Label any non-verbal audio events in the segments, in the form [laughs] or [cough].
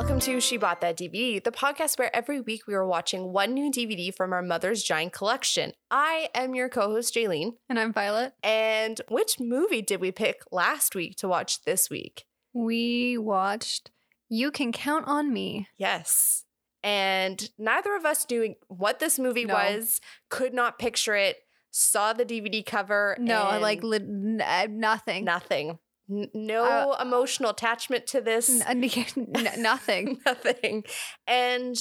Welcome to She Bought That DVD, the podcast where every week we are watching one new DVD from our mother's giant collection. I am your co host, Jaylene. And I'm Violet. And which movie did we pick last week to watch this week? We watched You Can Count on Me. Yes. And neither of us knew what this movie No. was, could not picture it, saw the DVD cover. No, and like li- uh, nothing. nothing. N- no uh, emotional attachment to this. N- [laughs] [laughs] n- nothing. nothing. And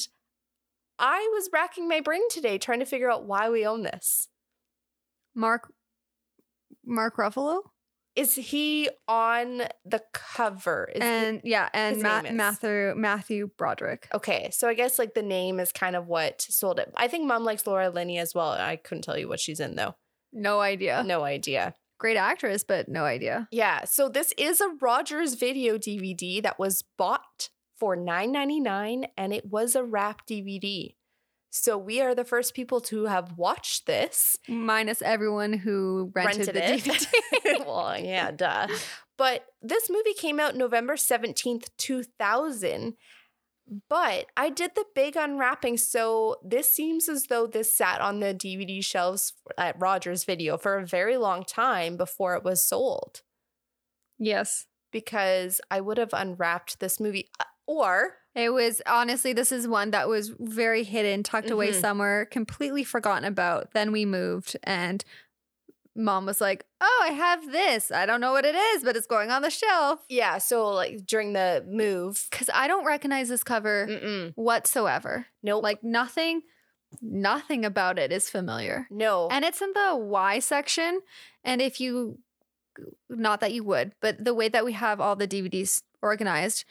I was racking my brain today trying to figure out why we own this. Mark Mark Ruffalo Is he on the cover? Is and yeah, and Ma- Matthew Matthew Broderick. okay, so I guess like the name is kind of what sold it. I think mom likes Laura Linney as well. I couldn't tell you what she's in though. No idea. No idea. Great actress, but no idea. Yeah, so this is a Rogers video DVD that was bought for $9.99 and it was a wrap DVD. So we are the first people to have watched this. Minus everyone who rented, the it. DVD. [laughs] well, yeah, duh. But this movie came out November 17th, 2000. But I did the big unwrapping. So this seems as though this sat on the DVD shelves at Rogers Video for a very long time before it was sold. yes. Because I would have unwrapped this movie. uh, Or It was honestly, this is one that was very hidden, tucked away Mhm. somewhere, completely forgotten about. Then we moved, and mom was like, Oh, I have this. I don't know what it is, but it's going on the shelf. yeah, so like during the move. Because I don't recognize this cover Mm-mm. whatsoever. Nope. Like, nothing, nothing about it is familiar. no. And it's in the Y section. And if you, not that you would, but the way that we have all the DVDs organized,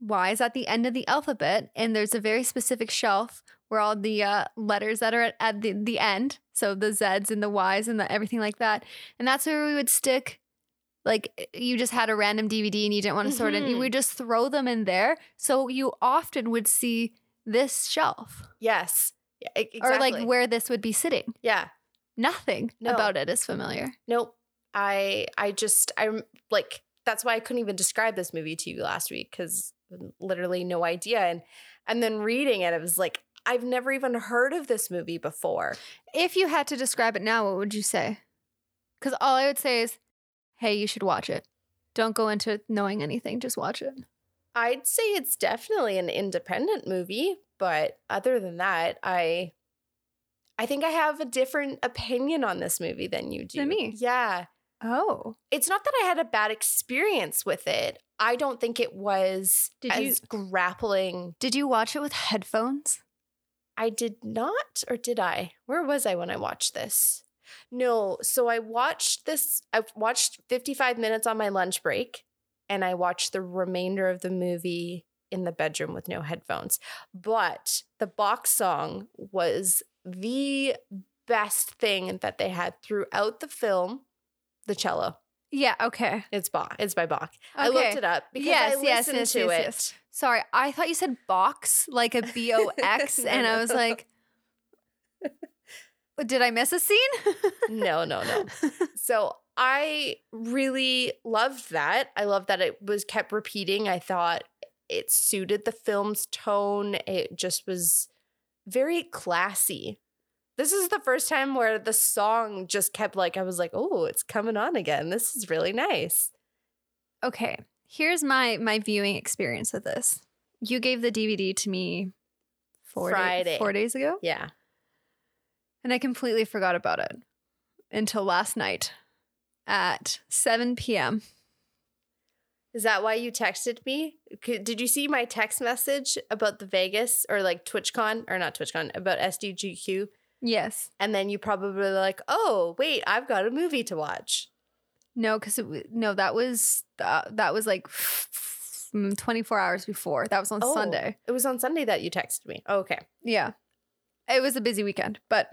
Y is at the end of the alphabet. And there's a very specific shelf where all the uh, letters that are at, at the, the end, so the Z's and the Y's and the, everything like that. And that's where we would stick. Like eh, you just had a random DVD and you didn't want to sort it. We would just throw them in there. So you often would see this shelf yes. Yeah, e- or like where this would be sitting yeah. nothing No. about it is familiar. Nope. I I just I'm like that's why I couldn't even describe this movie to you last week because mm, literally no idea and and then reading it it was like I've never even heard of this movie before. If you had to describe it now, what would you say? Because all I would say is, hey, you should watch it. Don't go into knowing anything, just watch it. I'd say it's definitely an independent movie, but other than that, I I think I have a different opinion on this movie than you do. Than me? Yeah. Oh. It's not that I had a bad experience with it. I don't think it was Did you- as grappling Did you watch it with headphones? I did not, or did I? Where was I when I watched this? No, so I watched this. I watched 55 minutes on my lunch break, and I watched the remainder of the movie in the bedroom with no headphones. But the box song was the best thing that they had throughout the film. The cello. Yeah, okay. It's Bach. It's by Bach. I looked it up because Yes, I yes, listened yes, to yes, it. yes. Sorry, I thought you said box, like a B O X, [laughs] and I was like, [laughs] did I miss a scene? [laughs] No, no, no. So I really loved that. I love that it was kept repeating. I thought it suited the film's tone. It just was very classy. This is the first time where the song just kept like I was like, "Oh, it's coming on again. This is really nice." okay here's my my viewing experience of this you gave the dvd to me four, day- Friday. four days ago Yeah. and i completely forgot about it until last night at 7 p.m Is that why you texted me? Did you see my text message about the Vegas or like TwitchCon or not TwitchCon about SDGQ? Yes And then you probably were like, "Oh, wait, I've got a movie to watch." no because no that was uh, that was like mm, 24 hours before that was on Oh. sunday It was on Sunday that you texted me. Oh, okay. Yeah. It was a busy weekend, but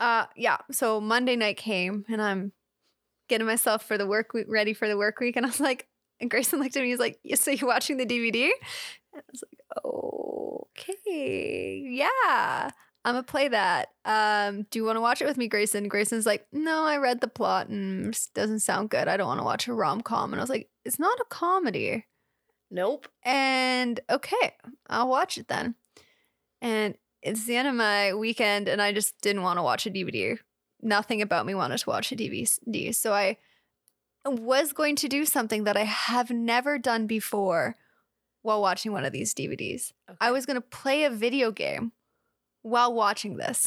uh yeah, so Monday night came and I'm getting myself for the work week ready for the work week and I was like and Grayson looked at me he's like, "Yeah, so you're watching the DVD?" And I was like, "Okay. Yeah. I'm gonna play that. Um, do you want to watch it with me, Grayson? Grayson's like, no, I read the plot and it doesn't sound good. I don't want to watch a rom com. And I was like, it's not a comedy. Nope. And okay, I'll watch it then. And it's the end of my weekend, and I just didn't want to watch a DVD. Nothing about me wanted to watch a DVD. So I was going to do something that I have never done before while watching one of these DVDs. I was going to play a video game while watching this.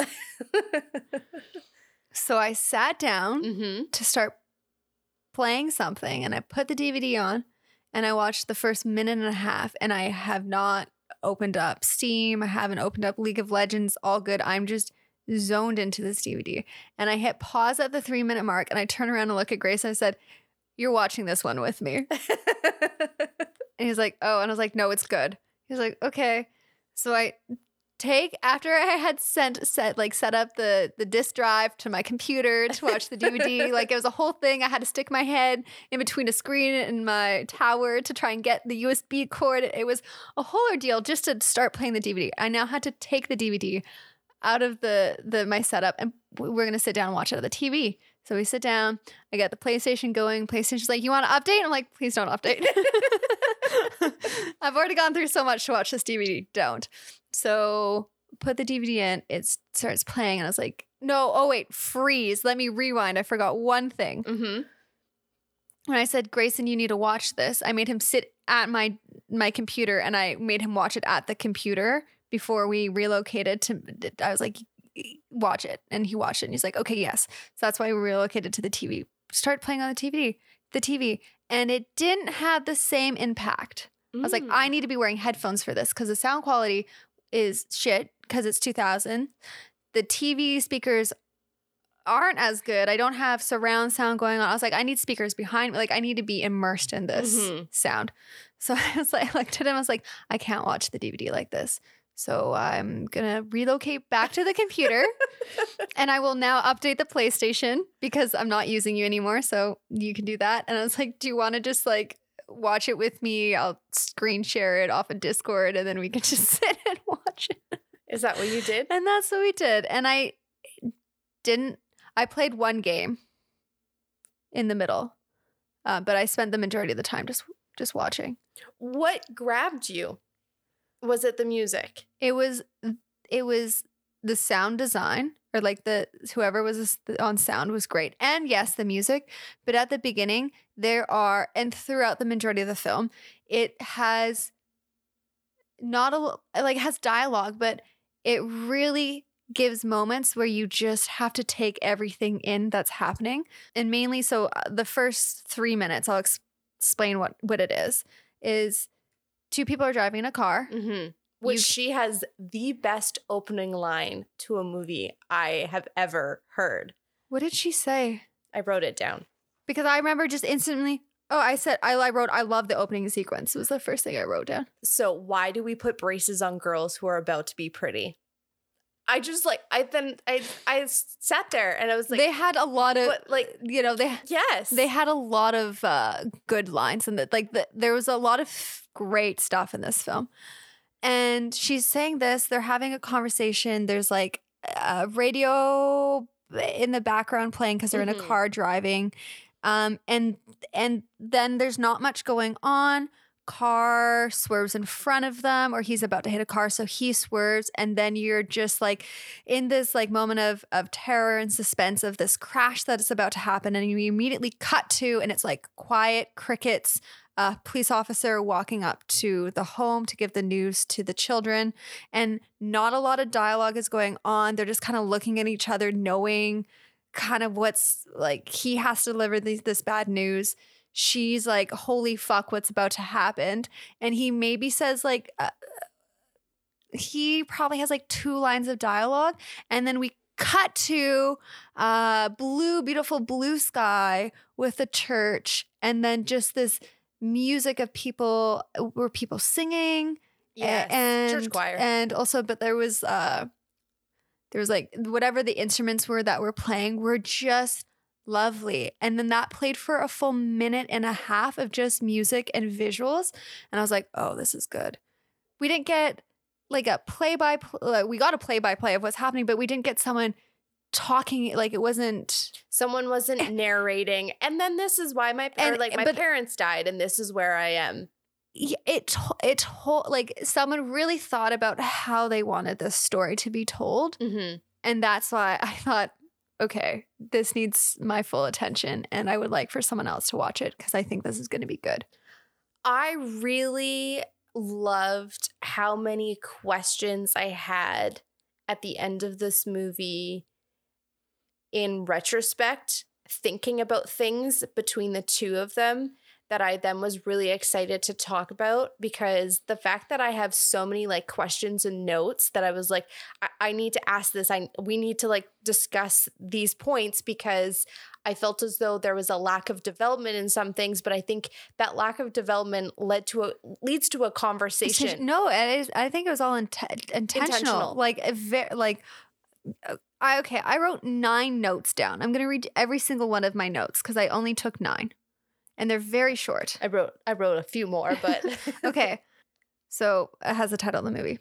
[laughs] so I sat down mm-hmm. to start playing something and I put the DVD on and I watched the first minute and a half and I have not opened up Steam. I haven't opened up League of Legends. All good. I'm just zoned into this DVD. And I hit pause at the three minute mark and I turn around and look at Grace and I said, You're watching this one with me. [laughs] And he's like, Oh, and I was like, No, it's good. He's like, Okay. So I take after I had sent set like set up the the disk drive to my computer to watch the DVD. [laughs] like it was a whole thing. I had to stick my head in between a screen and my tower to try and get the USB cord. It was a whole ordeal just to start playing the DVD. I now had to take the DVD out of the the my setup and we're gonna sit down and watch it on the TV. So we sit down. I get the PlayStation going. PlayStation's like, "You want to update?" I'm like, "Please don't update." [laughs] [laughs] I've already gone through so much to watch this DVD. Don't. So put the DVD in. It starts playing, and I was like, "No, oh wait, freeze. Let me rewind. I forgot one thing." Mm-hmm. When I said, "Grayson, you need to watch this," I made him sit at my my computer, and I made him watch it at the computer before we relocated to. I was like, "Watch it," and he watched it, and he's like, "Okay, yes." So that's why we relocated to the TV. Start playing on the TV, the TV, and it didn't have the same impact. I was like, Mm. I need to be wearing headphones for this because the sound quality is shit because it's 2000. The TV speakers aren't as good. I don't have surround sound going on. I was like, I need speakers behind me. Like, I need to be immersed in this Mhm. sound. [laughs] So I was like, I looked at him. I was like, I can't watch the DVD like this. So I'm gonna relocate back to the computer, [laughs] and I will now update the PlayStation because I'm not using you anymore. So you can do that. And I was like, Do you want to just like watch it with me? I'll screen share it off of Discord, and then we can [laughs] just sit and. Is that what you did? And that's what we did. And I didn't. I played one game in the middle, uh, but I spent the majority of the time just just watching. What grabbed you? Was it the music? It was it was the sound design or like the whoever was on sound was great. And yes, the music, but at the beginning there are and throughout the majority of the film, it has not a like it has dialogue, but it really gives moments where you just have to take everything in that's happening. And mainly so uh, the first 3 minutes I'll ex- explain what what it is is two people are driving in a car Mm-hmm. Which You- she has the best opening line to a movie I have ever heard. What did she say? I wrote it down. Because I remember just instantly. Oh, I said I, I wrote I love the opening sequence. It was the first thing I wrote down. So why do we put braces on girls who are about to be pretty? I just like I then I I sat there and I was like, they had a lot of but like you know they yes, they had a lot of uh, good lines and that like the, there was a lot of great stuff in this film. And she's saying this. They're having a conversation. There's like a radio in the background playing because they're in a Mhm. car driving. Um, and and then there's not much going on. Car swerves in front of them, or he's about to hit a car, so he swerves, and then you're just like in this like moment of of terror and suspense of this crash that is about to happen, and you immediately cut to, and it's like quiet crickets. A police officer walking up to the home to give the news to the children, and not a lot of dialogue is going on. They're just kind of looking at each other, knowing kind of what's like he has to deliver these, this bad news. She's like, "Holy fuck, what's about to happen?" And he maybe says like, uh, he probably has like two lines of dialogue, and then we cut to uh blue beautiful blue sky with a church and then just this music of people were people singing yes, and church choir. and also but there was uh there was like whatever the instruments were that were playing were just lovely. And then that played for a full minute and a half of just music and visuals and i was like oh this is good. We didn't get like a play by play we got a play by play of what's happening but we didn't get someone talking like it wasn't Someone wasn't narrating, and then this is why my or And- like my but- parents died, and this is where I am. It it told like someone really thought about how they wanted this story to be told Mm-hmm. and that's why i thought okay this needs my full attention and i would like for someone else to watch it because i think this is going to be good I really loved how many questions I had at the end of this movie in retrospect, thinking about things between the two of them that I then was really excited to talk about because the fact that I have so many like questions and notes that I was like, I, I need to ask this. I we need to like discuss these points because I felt as though there was a lack of development in some things, but I think that lack of development led to a leads to a conversation. no it is, i think it was all int- intentional. Intentional. like very like uh, I okay, I wrote nine notes down. I'm gonna read every single one of my notes because I only took nine, and they're very short. I wrote I wrote a few more, but [laughs] [laughs] Okay, so it has the title of the movie.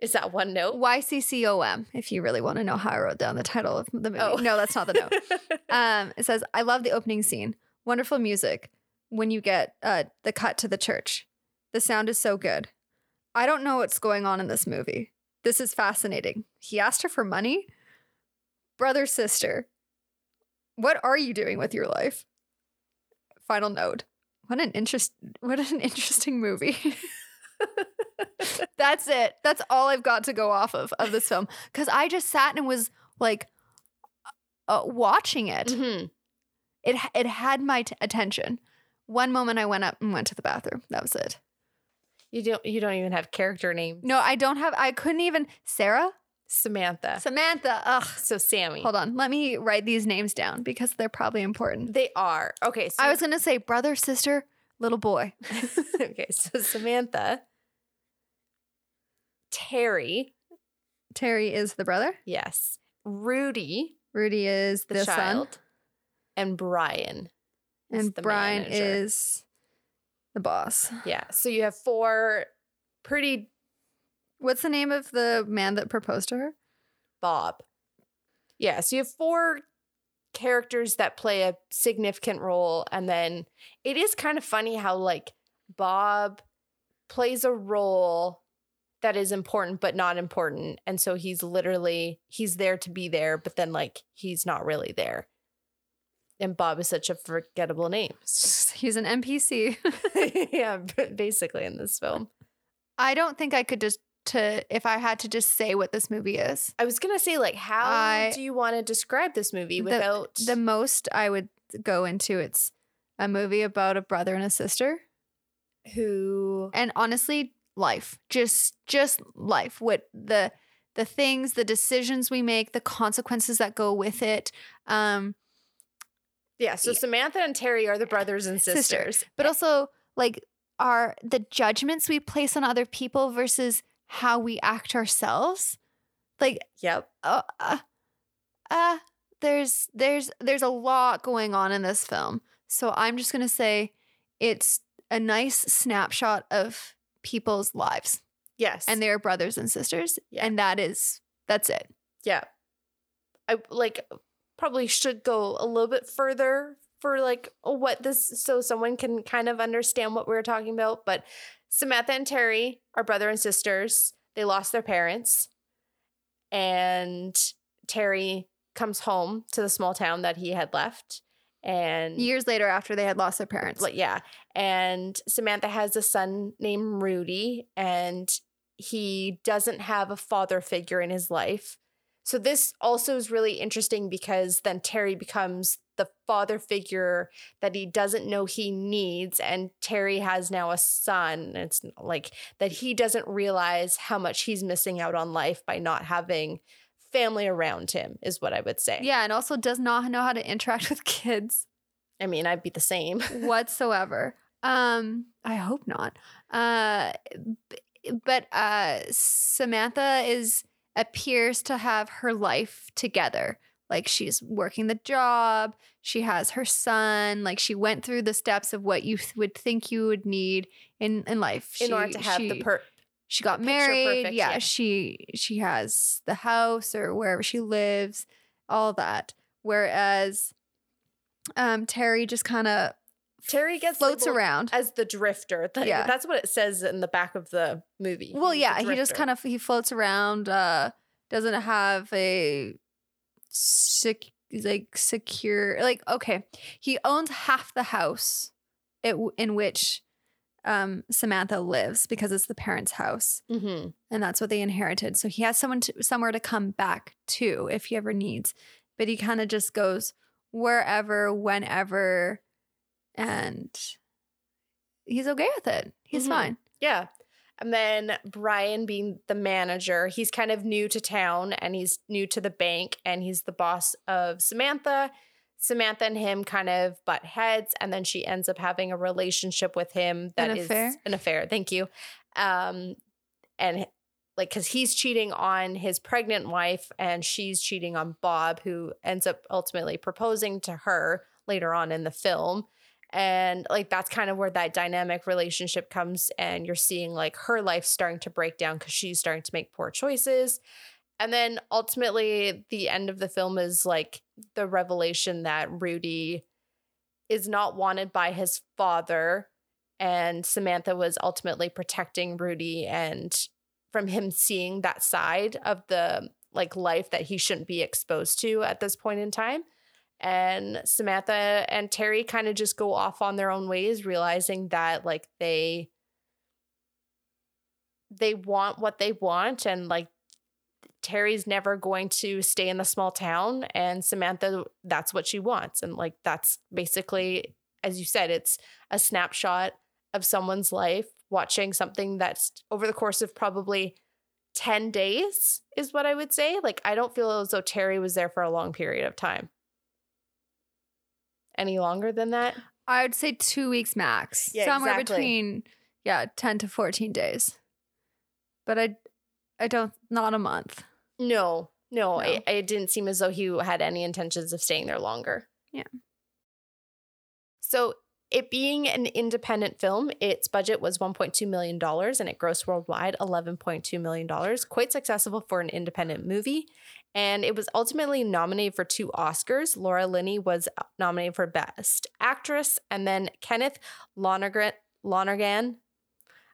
is that one note? YCCOM, if you really want to know how I wrote down the title of the movie. Oh. No, that's not the note. [laughs] um, it says, I love the opening scene. Wonderful music when you get uh, the cut to the church. The sound is so good. I don't know what's going on in this movie. This is fascinating. He asked her for money? Brother, sister, what are you doing with your life? Final note. What an interest what an [laughs] interesting movie. [laughs] That's it. That's all I've got to go off of of this film cuz I just sat and was like uh, watching it. Mhm. It it had my t- attention. One moment I went up and went to the bathroom. That was it. You don't you don't even have character names. No, I don't have I couldn't even Sarah, Samantha. Samantha. Ugh. So Sammy. Hold on. Let me write these names down because they're probably important. They are. Okay, so I was going to say brother, sister, little boy. [laughs] okay, so Samantha, Terry, Terry is the brother. yes, Rudy, Rudy is the, the, child, son. and Brian. And Brian manager. is the boss. yeah. So you have four pretty What's the name of the man that proposed to her? Bob. Yeah, so you have four characters that play a significant role, and then it is kind of funny how like Bob plays a role that is important but not important, and so he's literally he's there to be there, but then like he's not really there. And Bob is such a forgettable name. He's an NPC. [laughs] yeah, basically in this film. I don't think I could just to if I had to just say what this movie is. I was gonna say, like, how I- do you want to describe this movie without The most I would go into it's a movie about a brother and a sister who and honestly life. Just just life. What the the things, the decisions we make, the consequences that go with it. Um Yeah, so Yeah. Samantha and Terry are the brothers and Sister. sisters. but also like are the judgments we place on other people versus how we act ourselves. Like Yep. uh, uh, uh there's there's there's a lot going on in this film. So I'm just gonna say it's a nice snapshot of people's lives, Yes. and they're brothers and sisters, Yeah. and that is that's it. yeah. I like probably should go a little bit further for like what this so someone can kind of understand what we're talking about. But Samantha and Terry are brother and sisters. They lost their parents. And Terry comes home to the small town that he had left. And Years later, after they had lost their parents, like yeah and samantha has a son named rudy and he doesn't have a father figure in his life so this also is really interesting because then terry becomes the father figure that he doesn't know he needs and terry has now a son it's like that he doesn't realize how much he's missing out on life by not having family around him is what i would say yeah, and also does not know how to interact [laughs] with kids. i mean i'd be the same [laughs] whatsoever. Um, I hope not. Uh, but uh, Samantha is appears to have her life together. Like she's working the job, she has her son. Like she went through the steps of what you th- would think you would need in in life in She- order to have the per she got married perfect, yeah, yeah. she she has the house or wherever she lives all that whereas um terry just kind of Terry gets floats around. as the drifter. Yeah. That's what it says in the back of the movie. Well, He's yeah, he just kind of he floats around. Uh, doesn't have a sec- like secure like okay. He owns half the house, it, in which um Samantha lives because it's the parents' house, Mhm. and that's what they inherited. So he has someone to, somewhere to come back to if he ever needs. But he kind of just goes wherever, whenever, and he's okay with it. He's Mhm. fine. Yeah. And then Brian being the manager, he's kind of new to town and he's new to the bank and he's the boss of Samantha. Samantha and him kind of butt heads and then she ends up having a relationship with him that An is affair? an affair. Thank you. Um and like cuz he's cheating on his pregnant wife and she's cheating on Bob who ends up ultimately proposing to her later on in the film and like that's kind of where that dynamic relationship comes and you're seeing like her life starting to break down because she's starting to make poor choices. And then ultimately the end of the film is like the revelation that rudy is not wanted by his father and samantha was ultimately protecting rudy and from him seeing that side of the like life that he shouldn't be exposed to at this point in time and Samantha and Terry kind of just go off on their own ways realizing that like they they want what they want and like Terry's never going to stay in the small town and Samantha that's what she wants and like that's basically as you said it's a snapshot of someone's life watching something that's over the course of probably 10 days is what I would say like I don't feel as though Terry was there for a long period of time any longer than that I would say two weeks max. Yeah, Somewhere exactly. between yeah, ten to fourteen days. But I I don't not a month. no no, No. It, it didn't seem as though he had any intentions of staying there longer Yeah. so it being an independent film its budget was 1.2 million dollars and it grossed worldwide 11.2 million dollars quite successful for an independent movie and it was ultimately nominated for two oscars laura linney was nominated for best actress and then kenneth lonergan lonergan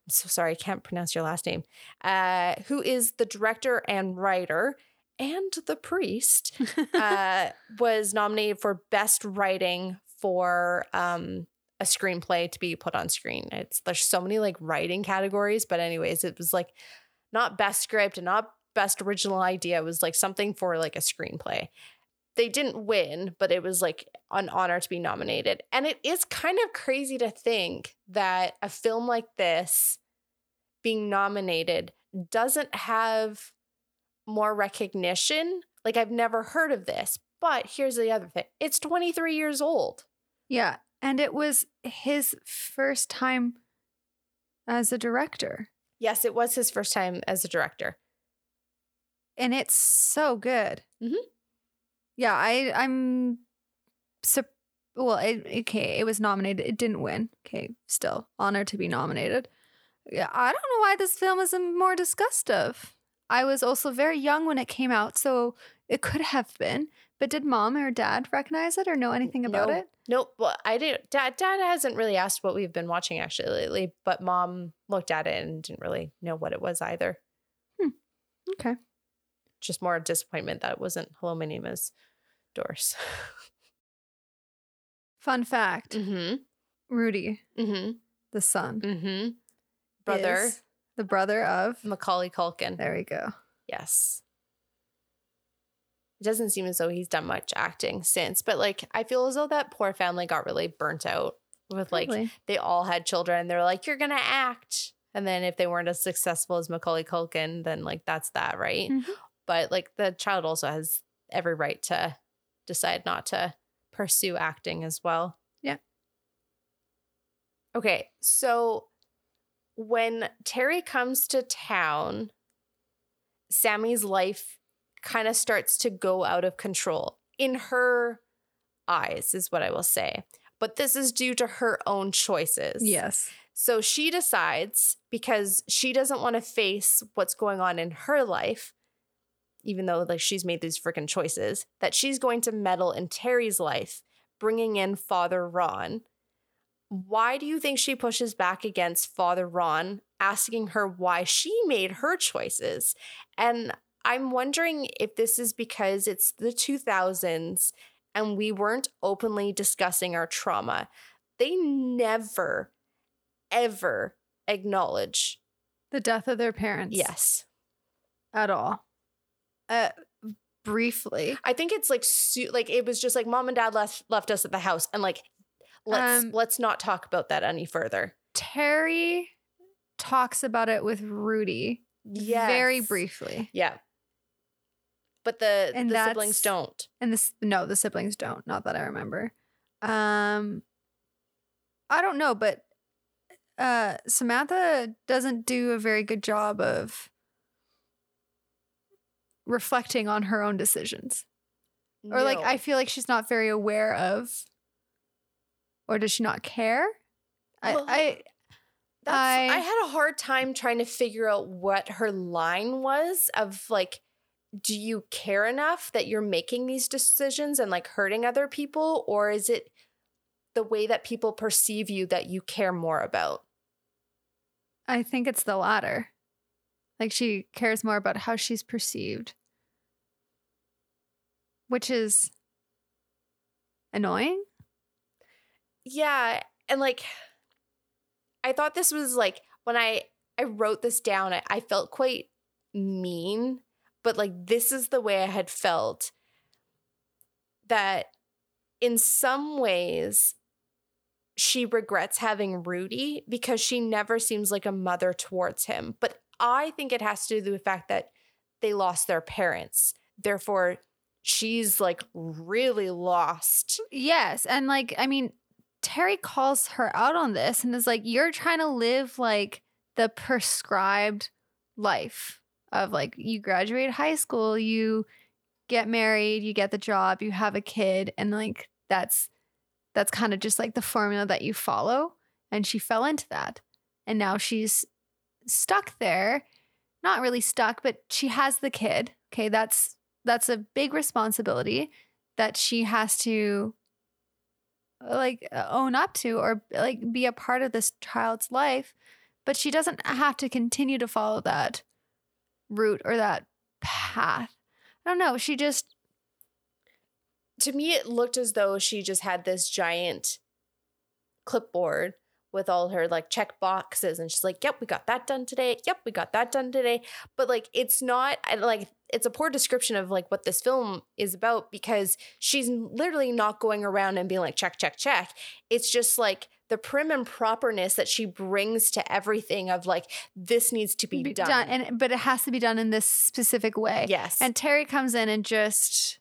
I'm so sorry, I can't pronounce your last name. Uh, who is the director and writer and the priest, [laughs] uh, was nominated for best writing for um, a screenplay to be put on screen. It's there's so many like writing categories, but anyways, it was like not best script and not best original idea. Was like something for like a screenplay. They didn't win, but it was like an honor to be nominated. And it is kind of crazy to think that a film like this being nominated doesn't have more recognition. Like I've never heard of this. But here's the other thing. It's 23 years old. yeah. And it was his first time as a director. Yes, it was his first time as a director. And it's so good. Mhm. Yeah, I I'm sup- well, it, okay, it was nominated. It didn't win. Okay, still honored to be nominated. Yeah, I don't know why this film isn't more discussed of. I was also very young when it came out, so it could have been. But did mom or dad recognize it or know anything about No. it? Nope. Well, I didn't. Dad, dad hasn't really asked what we've been watching actually lately, but mom looked at it and didn't really know what it was either. Hmm. Okay. Just more disappointment that it wasn't Hello, my name is Doris. Fun fact mm-hmm. Rudy, Mm-hmm. the son, Mm-hmm. Brother the brother of. Macaulay Culkin. There we go. Yes. It doesn't seem as though he's done much acting since, but like I feel as though that poor family got really burnt out with like they all had children and they're like, you're gonna act. And then if they weren't as successful as Macaulay Culkin, then like that's that, right? Mhm. But like the child also has every right to decide not to pursue acting as well. Yeah. Okay, so when Terry comes to town, Sammy's life kind of starts to go out of control in her eyes, is what I will say. But this is due to her own choices. Yes. So she decides because she doesn't want to face what's going on in her life, even though like she's made these freaking choices, that she's going to meddle in Terry's life, bringing in Father Ron. why do you think she pushes back against Father Ron, asking her why she made her choices? And I'm wondering if this is because it's the 2000s and we weren't openly discussing our trauma. They never, ever acknowledge. The death of their parents. Yes. At all. Uh, briefly. I think it's like su- like it was just like mom and dad left left us at the house and like let's Um, let's not talk about that any further. Terry talks about it with Rudy Yeah. very briefly. Yeah. But the And the siblings don't. And this no, the siblings don't, not that I remember. Um I don't know, but uh Samantha doesn't do a very good job of reflecting on her own decisions. Or like I feel like she's not very aware of or does she not care? Well, I I That's, I- I had a hard time trying to figure out what her line was of like, do you care enough that you're making these decisions and like hurting other people? Or is it the way that people perceive you that you care more about? I think it's the latter. Like she cares more about how she's perceived, which is annoying. Yeah. And like, I thought this was like, when I, I wrote this down, I, I felt quite mean, but like, this is the way I had felt that in some ways, she regrets having Rudy because she never seems like a mother towards him. But I think it has to do with the fact that they lost their parents. Therefore, she's like really lost. Mm, yes. And like, I mean, Terry calls her out on this and is like, you're trying to live like the prescribed life of like, you graduate high school, you get married, you get the job, you have a kid, and like, that's that's kind of just like the formula that you follow. And she fell into that. And now she's stuck there. Not really stuck, but she has the kid. Okay, that's that's a big responsibility that she has to uh, like uh, own up to or like be a part of this child's life but she doesn't have to continue to follow that route or that path. I don't know she just to me it looked as though she just had this giant clipboard with all her like check boxes and she's like yep we got that done today. Yep we got that done today. But like it's not like it's a poor description of like what this film is about because she's literally not going around and being like check check check. It's just like the prim and properness that she brings to everything of like this needs to be, be done. and but it has to be done in this specific way. Yes. And terry comes in and just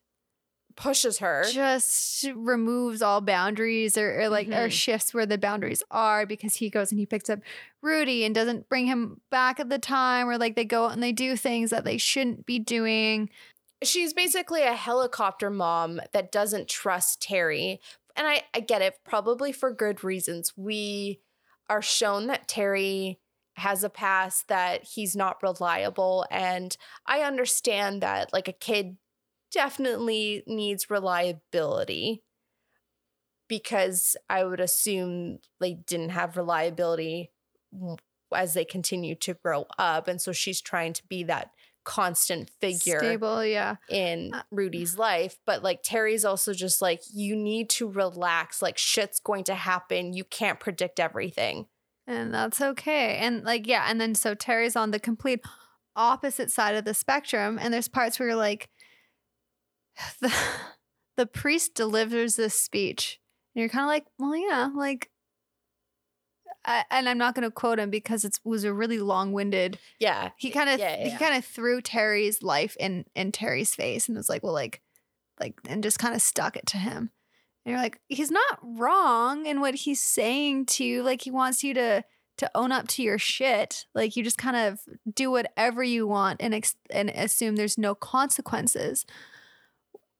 pushes her just removes all boundaries or, or like or Mhm. shifts where the boundaries are because he goes and he picks up Rudy and doesn't bring him back at the time or like they go out and they do things that they shouldn't be doing. she's basically a helicopter mom that doesn't trust Terry. And I, I get it, probably for good reasons. We are shown that Terry has a past that he's not reliable. And I understand that, like, a kid definitely needs reliability because I would assume they didn't have reliability as they continue to grow up. And so she's trying to be that constant figure Stable, yeah. in Uh, Rudy's [sighs] life, but like Terry's also just like, you need to relax. Like, shit's going to happen. You can't predict everything. And that's okay. And like, yeah. And then so Terry's on the complete opposite side of the spectrum. And there's parts where you're like, [laughs] the, the priest delivers this speech. And you're kind of like, well, yeah, like, I, and I'm not going to quote him because it was a really long winded. Yeah. He kind of Yeah, yeah, he yeah. kind of threw Terry's life in in Terry's face and was like, well, like, like, and just kind of stuck it to him. And you're like, he's not wrong in what he's saying to you. Like, he wants you to to own up to your shit. Like, you just kind of do whatever you want and ex- and assume there's no consequences.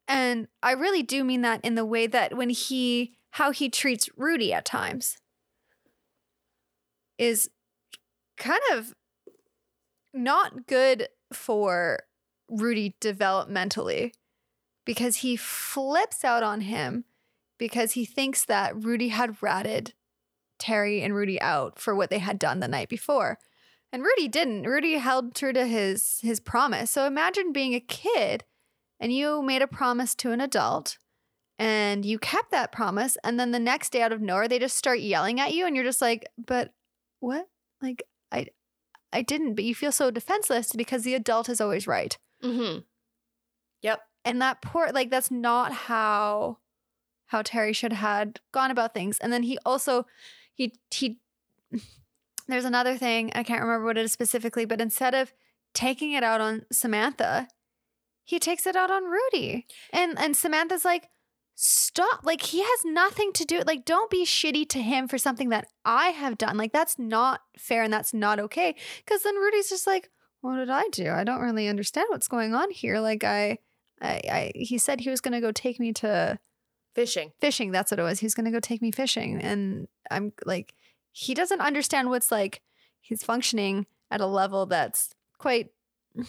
And I really do mean that in the way that when he how he treats Rudy at times is kind of not good for Rudy developmentally because he flips out on him because he thinks that Rudy had ratted Terry and Rudy out for what they had done the night before. And Rudy didn't. Rudy held true to his his promise. So imagine being a kid and you made a promise to an adult and you kept that promise and then the next day out of nowhere they just start yelling at you and you're just like, "But what? Like I I didn't." But you feel so defenseless because the adult is always right. Mm-hmm. Yep. And that poor like that's not how how Terry should have had gone about things. And then he also he he there's another thing, I can't remember what it is specifically, but instead of taking it out on Samantha, he takes it out on Rudy. And and Samantha's like, stop. Like he has nothing to do. Like, don't be shitty to him for something that I have done. Like, that's not fair and that's not okay. Cause then Rudy's just like, what did I do? I don't really understand what's going on here. Like I I, I he said he was gonna go take me to Fishing. fishing. That's what it was. He was gonna go take me fishing. And I'm like, he doesn't understand what's like he's functioning at a level that's quite [laughs]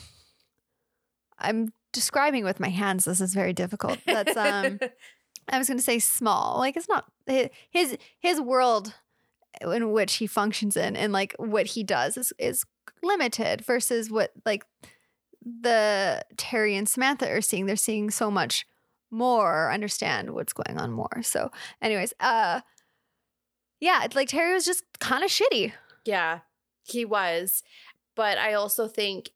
I'm describing with my hands. This is very difficult. That's um [laughs] I was gonna say small. Like it's not his his world in which he functions in and like what he does is is limited versus what like the Terry and Samantha are seeing. They're seeing so much more understand what's going on more. So, anyways, uh yeah, it's like Terry was just kind of shitty. Yeah, he was. But I also think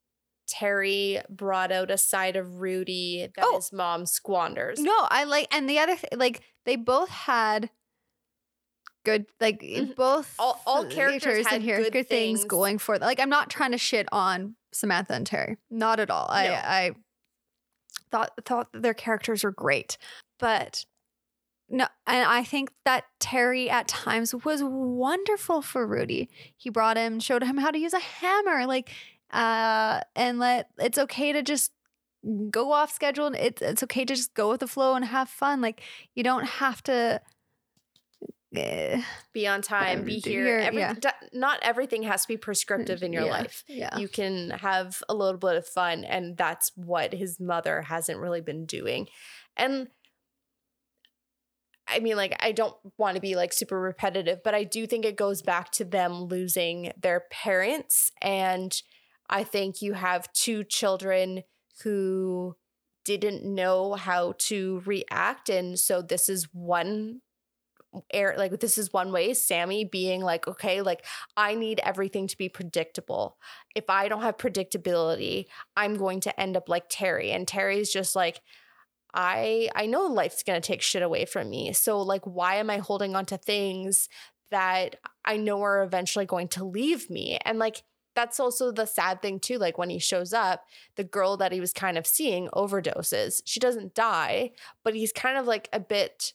Terry brought out a side of Rudy that Oh. his mom squanders. No, I like, and the other, th- like, they both had good, like, Mhm. both All- all characters in here, good good, things. things. going for them. Like, I'm not trying to shit on Samantha and Terry, not at all. I, No. I thought thought that their characters were great, but no, and I think that Terry at times was wonderful for Rudy. He brought him, showed him how to use a hammer, like, uh, and let it's okay to just go off schedule. and It's it's okay to just go with the flow and have fun. Like you don't have to. eh, Be on time, be here. your- Every, yeah. not everything has to be prescriptive in your yeah, life. Yeah. You can have a little bit of fun, and that's what his mother hasn't really been doing. And I mean, like, I don't want to be like super repetitive, but I do think it goes back to them losing their parents. And I think you have two children who didn't know how to react. And so this is one air like this is one way sammy being like okay like i need everything to be predictable if i don't have predictability i'm going to end up like terry and terry's just like i i know life's going to take shit away from me so like why am i holding on to things that i know are eventually going to leave me and like that's also the sad thing too like when he shows up the girl that he was kind of seeing overdoses she doesn't die but he's kind of like a bit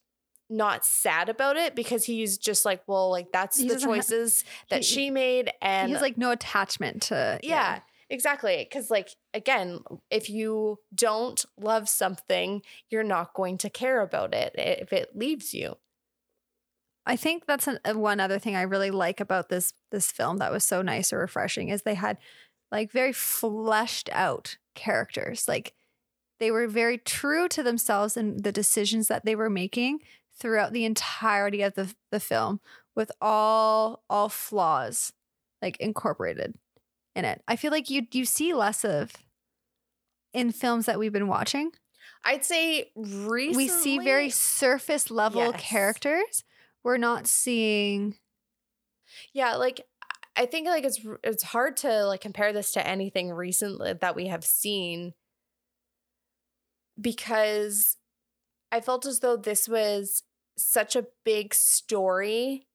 not sad about it because he's just like well like that's He the ha- choices that he- she made and he has like no attachment to. yeah, exactly. Because, like, again, if you don't love something, you're not going to care about it if it leaves you. I think that's an, uh, one other thing I really like about this this film that was so nice or refreshing is they had like very fleshed out characters. Like they were very true to themselves and the decisions that they were making throughout the entirety of the the film with all all flaws like incorporated in it. I feel like you you see less of in films that we've been watching. I'd say recently we see very surface level Yes. characters. We're not seeing yeah, like I think like it's it's hard to like compare this to anything recently that we have seen because I felt as though this was such a big story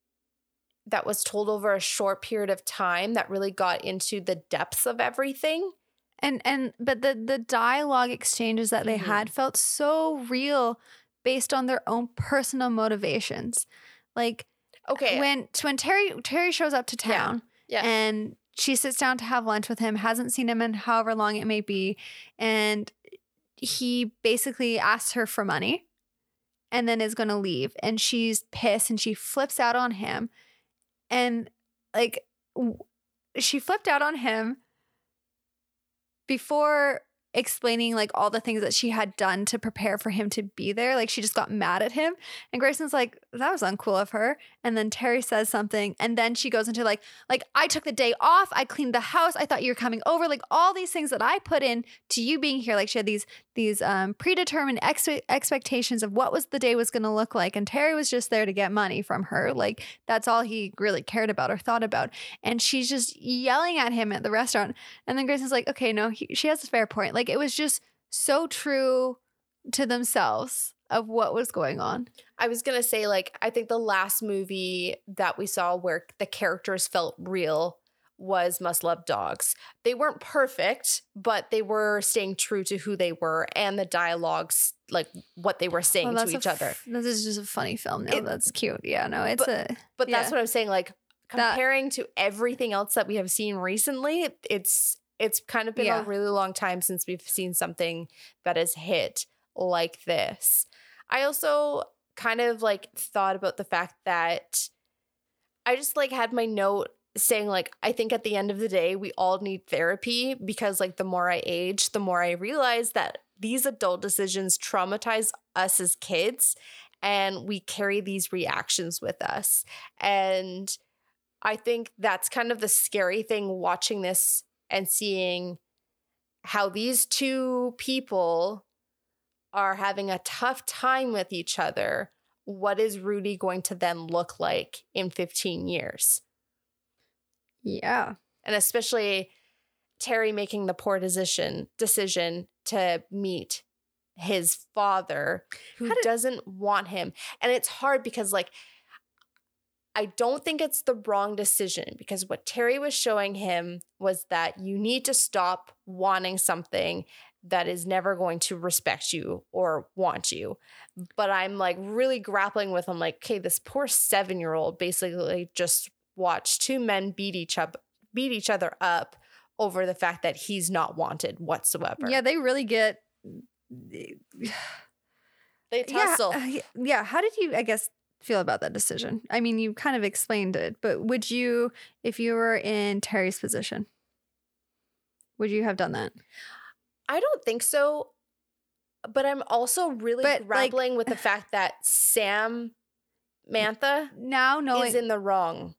that was told over a short period of time that really got into the depths of everything. and and but the the dialogue exchanges that they Mhm. had felt so real based on their own personal motivations. Like Okay. when when Terry Terry shows up to Yeah. town Yeah. and she sits down to have lunch with him, hasn't seen him in however long it may be, and he basically asks her for money and then is going to leave and she's pissed and she flips out on him and like w- she flipped out on him before explaining like all the things that she had done to prepare for him to be there. Like she just got mad at him. And Grayson's like, that was uncool of her. And then Terry says something. And then she goes into like, like, I took the day off. I cleaned the house. I thought you were coming over. Like all these things that I put in to you being here. Like she had these these um, predetermined ex- expectations of what was the day was going to look like. And Terry was just there to get money from her. Like that's all he really cared about or thought about. And she's just yelling at him at the restaurant. And then Grayson's like, okay, no, he, she has a fair point. Like it was just so true to themselves of what was going on. I was gonna say, like, I think the last movie that we saw where the characters felt real was Must Love Dogs. They weren't perfect, but they were staying true to who they were and the dialogues, like what they were saying Well, to each a other. This is just a funny film. No, It- that's cute. Yeah, no, it's a. But that's yeah. what I'm saying. Like That- comparing to everything else that we have seen recently, it's it's kind of been Yeah. a really long time since we've seen something that has hit like this. I also kind of like thought about the fact that I just like had my note saying like I think at the end of the day we all need therapy because like the more I age, the more I realize that these adult decisions traumatize us as kids and we carry these reactions with us. And I think that's kind of the scary thing watching this and seeing how these two people are having a tough time with each other. What is Rudy going to then look like in 15 years? Yeah. And especially Terry making the poor decision decision to meet his father who did- doesn't want him. And it's hard because like I don't think it's the wrong decision because what Terry was showing him was that you need to stop wanting something that is never going to respect you or want you. But I'm like really grappling with I'm like, okay, this poor 7-year-old basically just watched two men beat each up beat each other up over the fact that he's not wanted whatsoever. Yeah, they really get. they tussle. uh, y- yeah. How did you, I guess, feel about that decision? I mean, you kind of explained it, but would you, if you were in Terry's position, would you have done that? I don't think so. But I'm also really But, like- grappling with the fact that Sam Mantha Now knowing, is in the wrong.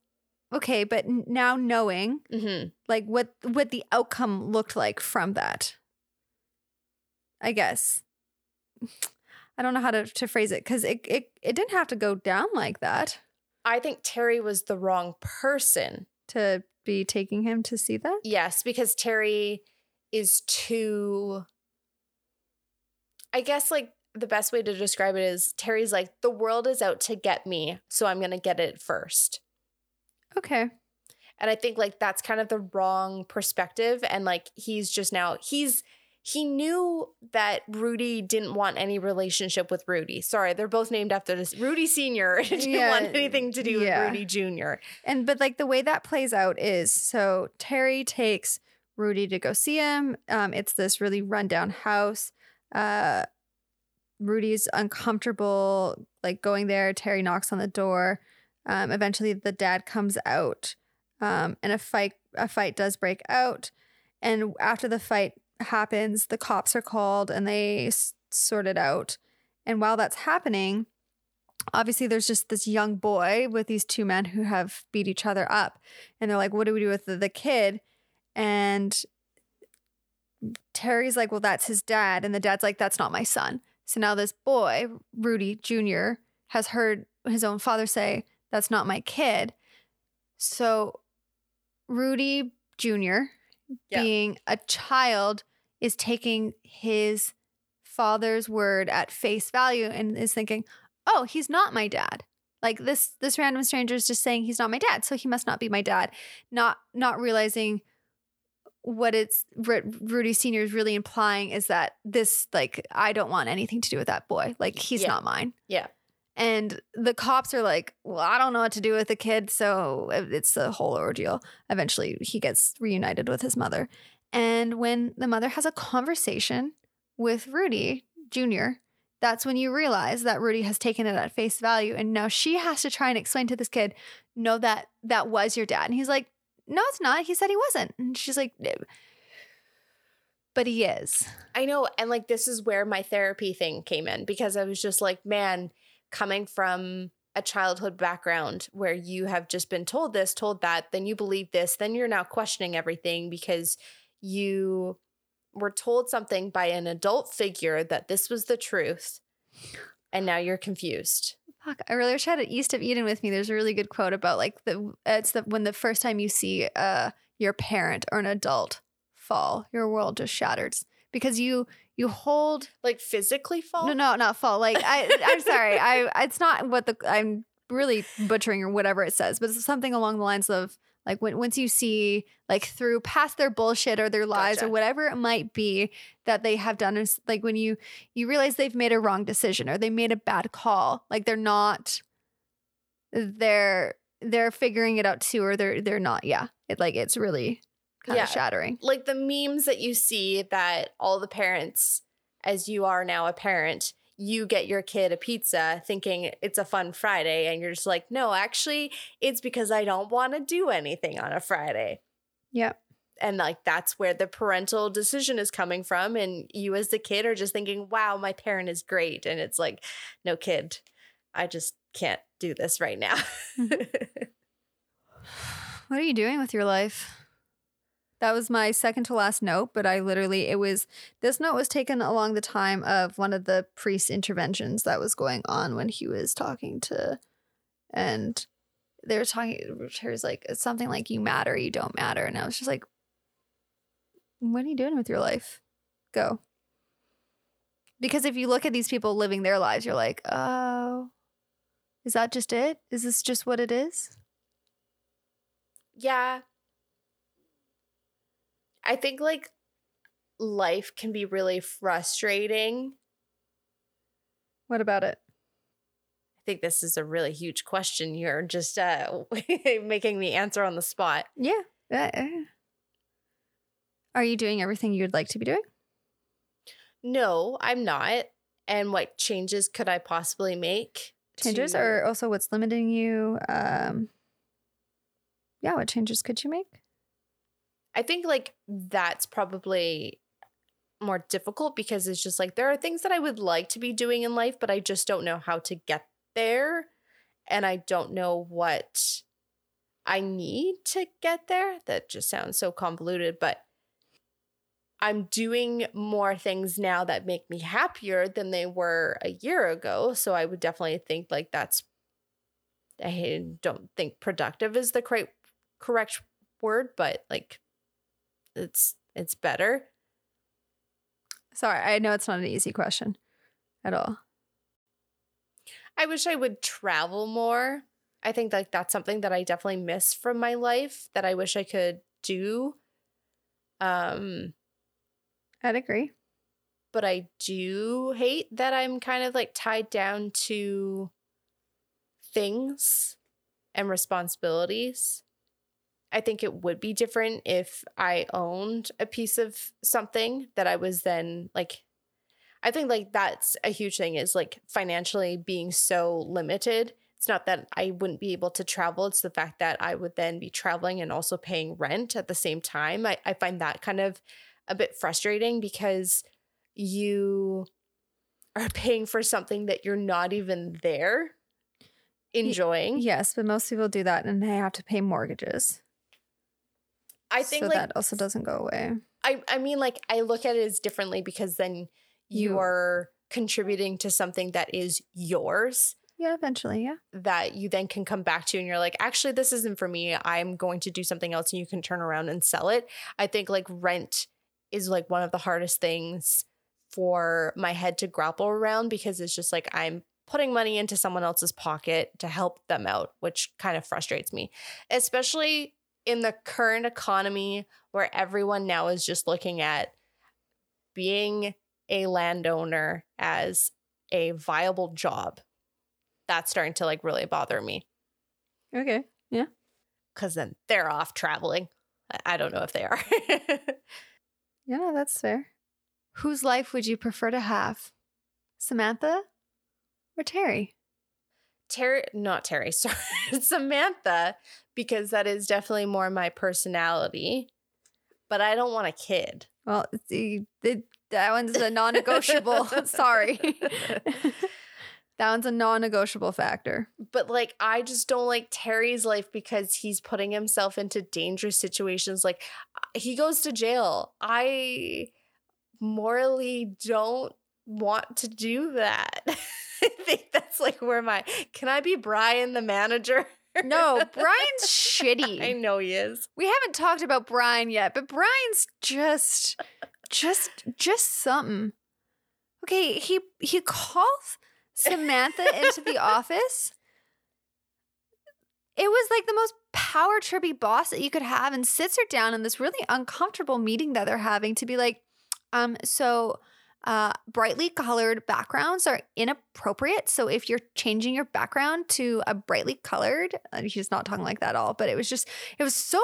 Okay, but now knowing hmm like what what the outcome looked like from that, I guess. I don't know how to, to phrase it because it, it it didn't have to go down like that I think Terry was the wrong person. to be taking him to see that. Yes, because Terry is too. I guess like the best way to describe it is Terry's like, the world is out to get me, so I'm going to get it first. Okay. And I think like that's kind of the wrong perspective. And like he's just now, he's, he knew that Rudy didn't want any relationship with Rudy. Sorry, they're both named after this. Rudy Sr. [laughs] didn't Yeah, want anything to do yeah. with Rudy Jr. And but like the way that plays out is so Terry takes Rudy to go see him. Um, it's this really rundown house. Uh, Rudy's uncomfortable, like going there. Terry knocks on the door. Um, eventually, the dad comes out, um, and a fight a fight does break out. And after the fight happens, the cops are called and they s- sort it out. And while that's happening, obviously there's just this young boy with these two men who have beat each other up and they're like what do we do with the, the kid and terry's like well that's his dad and the dad's like that's not my son so now this boy rudy jr has heard his own father say that's not my kid so rudy jr Yeah. being a child is taking his father's word at face value and is thinking oh he's not my dad like this this random stranger is just saying he's not my dad so he must not be my dad not not realizing what it's rudy senior is really implying is that this like i don't want anything to do with that boy like he's Yeah. not mine Yeah. And the cops are like well i don't know what to do with the kid so uh, it's a whole ordeal eventually he gets reunited with his mother and when the mother has a conversation with rudy jr that's when you realize that Rudy has taken it at face value and now she has to try and explain to this kid no that that was your dad and he's like no it's not he said he wasn't and she's like but he is. I know. And like, this is where my therapy thing came in because I was just like, man, coming from a childhood background where you have just been told this, told that, then you believe this, then you're now questioning everything because you were told something by an adult figure that this was the truth. And now you're confused. Fuck, I really wish I had an East of Eden with me. There's a really good quote about like the it's the when the first time you see uh your parent or an adult fall, your world just shatters because you you hold Like physically fall? no no not fall like I I'm sorry I it's not what the I'm really butchering or whatever it says but it's something along the lines of like when once you see like through past their bullshit or their lies Gotcha. or whatever it might be that they have done is like when you you realize they've made a wrong decision or they made a bad call like they're not they're they're figuring it out too or they're they're not yeah it like it's really kind Yeah. of shattering like the memes that you see that all the parents, as you are now a parent, you get your kid a pizza thinking it's a fun Friday, and you're just like, no, actually, it's because I don't want to do anything on a Friday. yep And like that's where the parental decision is coming from. And you as the kid are just thinking, wow, my parent is great. And it's like, no kid, I just can't do this right now. Mm-hmm. [laughs] What are you doing with your life? That was my second to last note, but I literally, it was, this note was taken along the time of one of the priest interventions that was going on when he was talking to, and they were talking, was like, something like, you matter, you don't matter. And I was just like, what are you doing with your life? Go. Because if you look at these people living their lives, you're like, oh, is that just it? Is this just what it is? Yeah. I think like life can be really frustrating. What about it? I think this is a really huge question. You're just uh, [laughs] making me answer on the spot. Yeah. Yeah. Are you doing everything you'd like to be doing? No, I'm not. And what changes could I possibly make? Changes to- or also what's limiting you? Um Yeah, what changes could you make? I think like that's probably more difficult because it's just like there are things that I would like to be doing in life, but I just don't know how to get there. And I don't know what I need to get there. That just sounds so convoluted, but I'm doing more things now that make me happier than they were a year ago. So I would definitely think like that's, I don't think productive is the correct correct word, but like it's it's better. Sorry, I know it's not an easy question at all. I wish I would travel more. I think like that's something that I definitely miss from my life that I wish I could do. Um I'd agree. but I do hate that I'm kind of like tied down to things and responsibilities. I think it would be different if I owned a piece of something that I was then like I think like that's a huge thing is like financially being so limited. It's not that I wouldn't be able to travel, it's the fact that I would then be traveling and also paying rent at the same time. I, I find that kind of a bit frustrating because you are paying for something that you're not even there enjoying. Yes, but most people do that and they have to pay mortgages. I think so like that also doesn't go away. I I mean like I look at it as differently because then you, You- are contributing to something that is yours Yeah, eventually, yeah. that you then can come back to and you're like actually this isn't for me. I'm going to do something else and you can turn around and sell it. I think like rent is like one of the hardest things for my head to grapple around because it's just like I'm putting money into someone else's pocket to help them out, which kind of frustrates me, especially in the current economy where everyone now is just looking at being a landowner as a viable job. That's starting to like really bother me Okay. Yeah. because then they're off traveling. I- I don't know if they are. [laughs] Yeah, that's fair. Whose life would you prefer to have? Samantha or Terry? Terry, not Terry, [laughs] sorry, Samantha, because that is definitely more my personality. But I don't want a kid. Well, the, that one's a non negotiable. [laughs] [laughs] Sorry. [laughs] that one's a non negotiable factor. But like, I just don't like Terry's life because he's putting himself into dangerous situations. Like, he goes to jail. I morally don't want to do that. I think that's like where my can I be Brian the manager? No, [laughs] Brian's shitty. I know he is. We haven't talked about Brian yet, but Brian's just just just something. Okay, he he calls Samantha into the [laughs] office. It was like the most power trippy boss that you could have and sits her down in this really uncomfortable meeting that they're having to be like, um, so uh, brightly colored backgrounds are inappropriate. So if you're changing your background to a brightly colored, uh, he's not talking like that at all, but it was just, it was so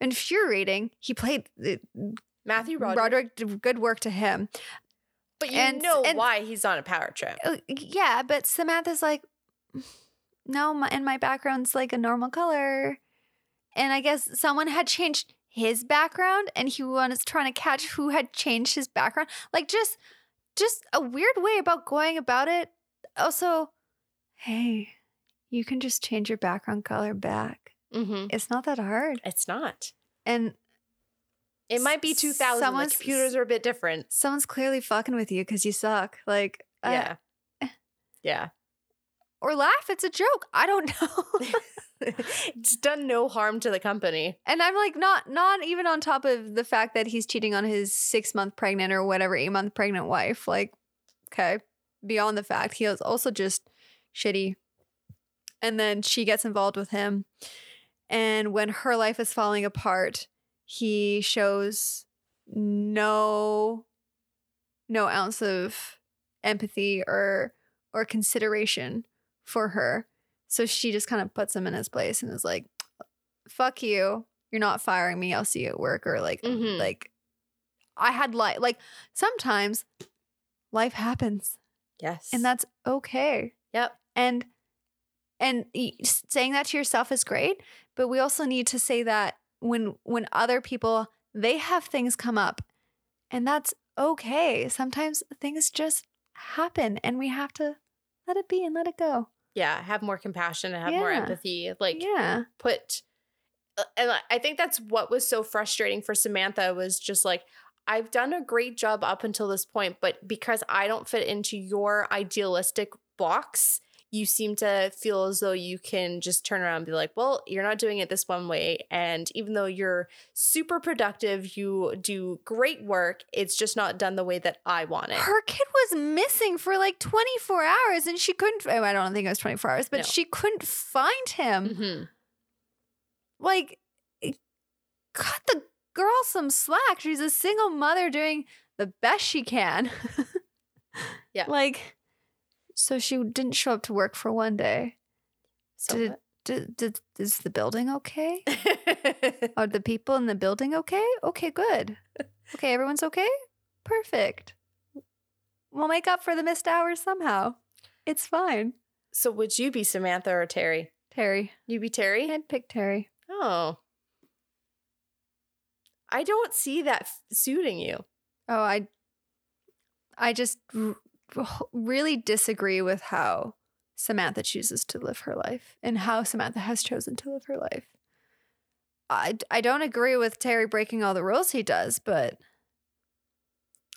infuriating. He played uh, Matthew Broderick. Broderick, did good work to him. But you And- know and- why he's on a power trip. Uh, yeah, but Samantha's like, no, my, and my background's like a normal color. And I guess someone had changed his background and he was trying to catch who had changed his background. Like just just a weird way about going about it. Also, hey, you can just change your background color back. Mm-hmm. It's not that hard. It's not. And It might be 2000. Someone's- computers are a bit different. someone's clearly fucking with you because you suck. Like, uh, Yeah. yeah. [laughs] or laugh. It's a joke. I don't [laughs] know. [laughs] [laughs] it's done no harm to the company. And I'm like, not not even on top of the fact that he's cheating on his six month pregnant or whatever, eight month pregnant wife. Like, okay, beyond the fact, he was also just shitty. And then she gets involved with him. And when her life is falling apart, he shows no no ounce of empathy or or consideration for her. So she just kind of puts him in his place and is like, fuck you. You're not firing me. I'll see you at work. Or like, Mhm. like I had life. Like sometimes life happens Yes. and that's okay. Yep. And and saying that to yourself is great, but we also need to say that when when other people they have things come up and that's okay. Sometimes things just happen and we have to let it be and let it go. Yeah. Have more compassion and have more empathy. Like, yeah. put uh, and I- I think that's what was so frustrating for Samantha was just like I've done a great job up until this point, but because I don't fit into your idealistic box, you seem to feel as though you can just turn around and be like, well, you're not doing it this one way. And even though you're super productive, you do great work, it's just not done the way that I want it. Her kid was missing for like 24 hours and she couldn't oh, I don't think it was 24 hours, but No. she couldn't find him. Mhm. like cut the girl some slack. She's a single mother doing the best she can. [laughs] Yeah. Like so she didn't show up to work for one day. So Did, did, did is the building okay? [laughs] Are the people in the building okay? Okay, good. Okay, everyone's okay? Perfect. We'll make up for the missed hours somehow. It's fine. so would you be Samantha or Terry? Terry. You be Terry? I'd pick Terry. Oh. I don't see that suiting you. Oh, I I just really disagree with how Samantha chooses to live her life and how Samantha has chosen to live her life. I I don't agree with Terry breaking all the rules he does, but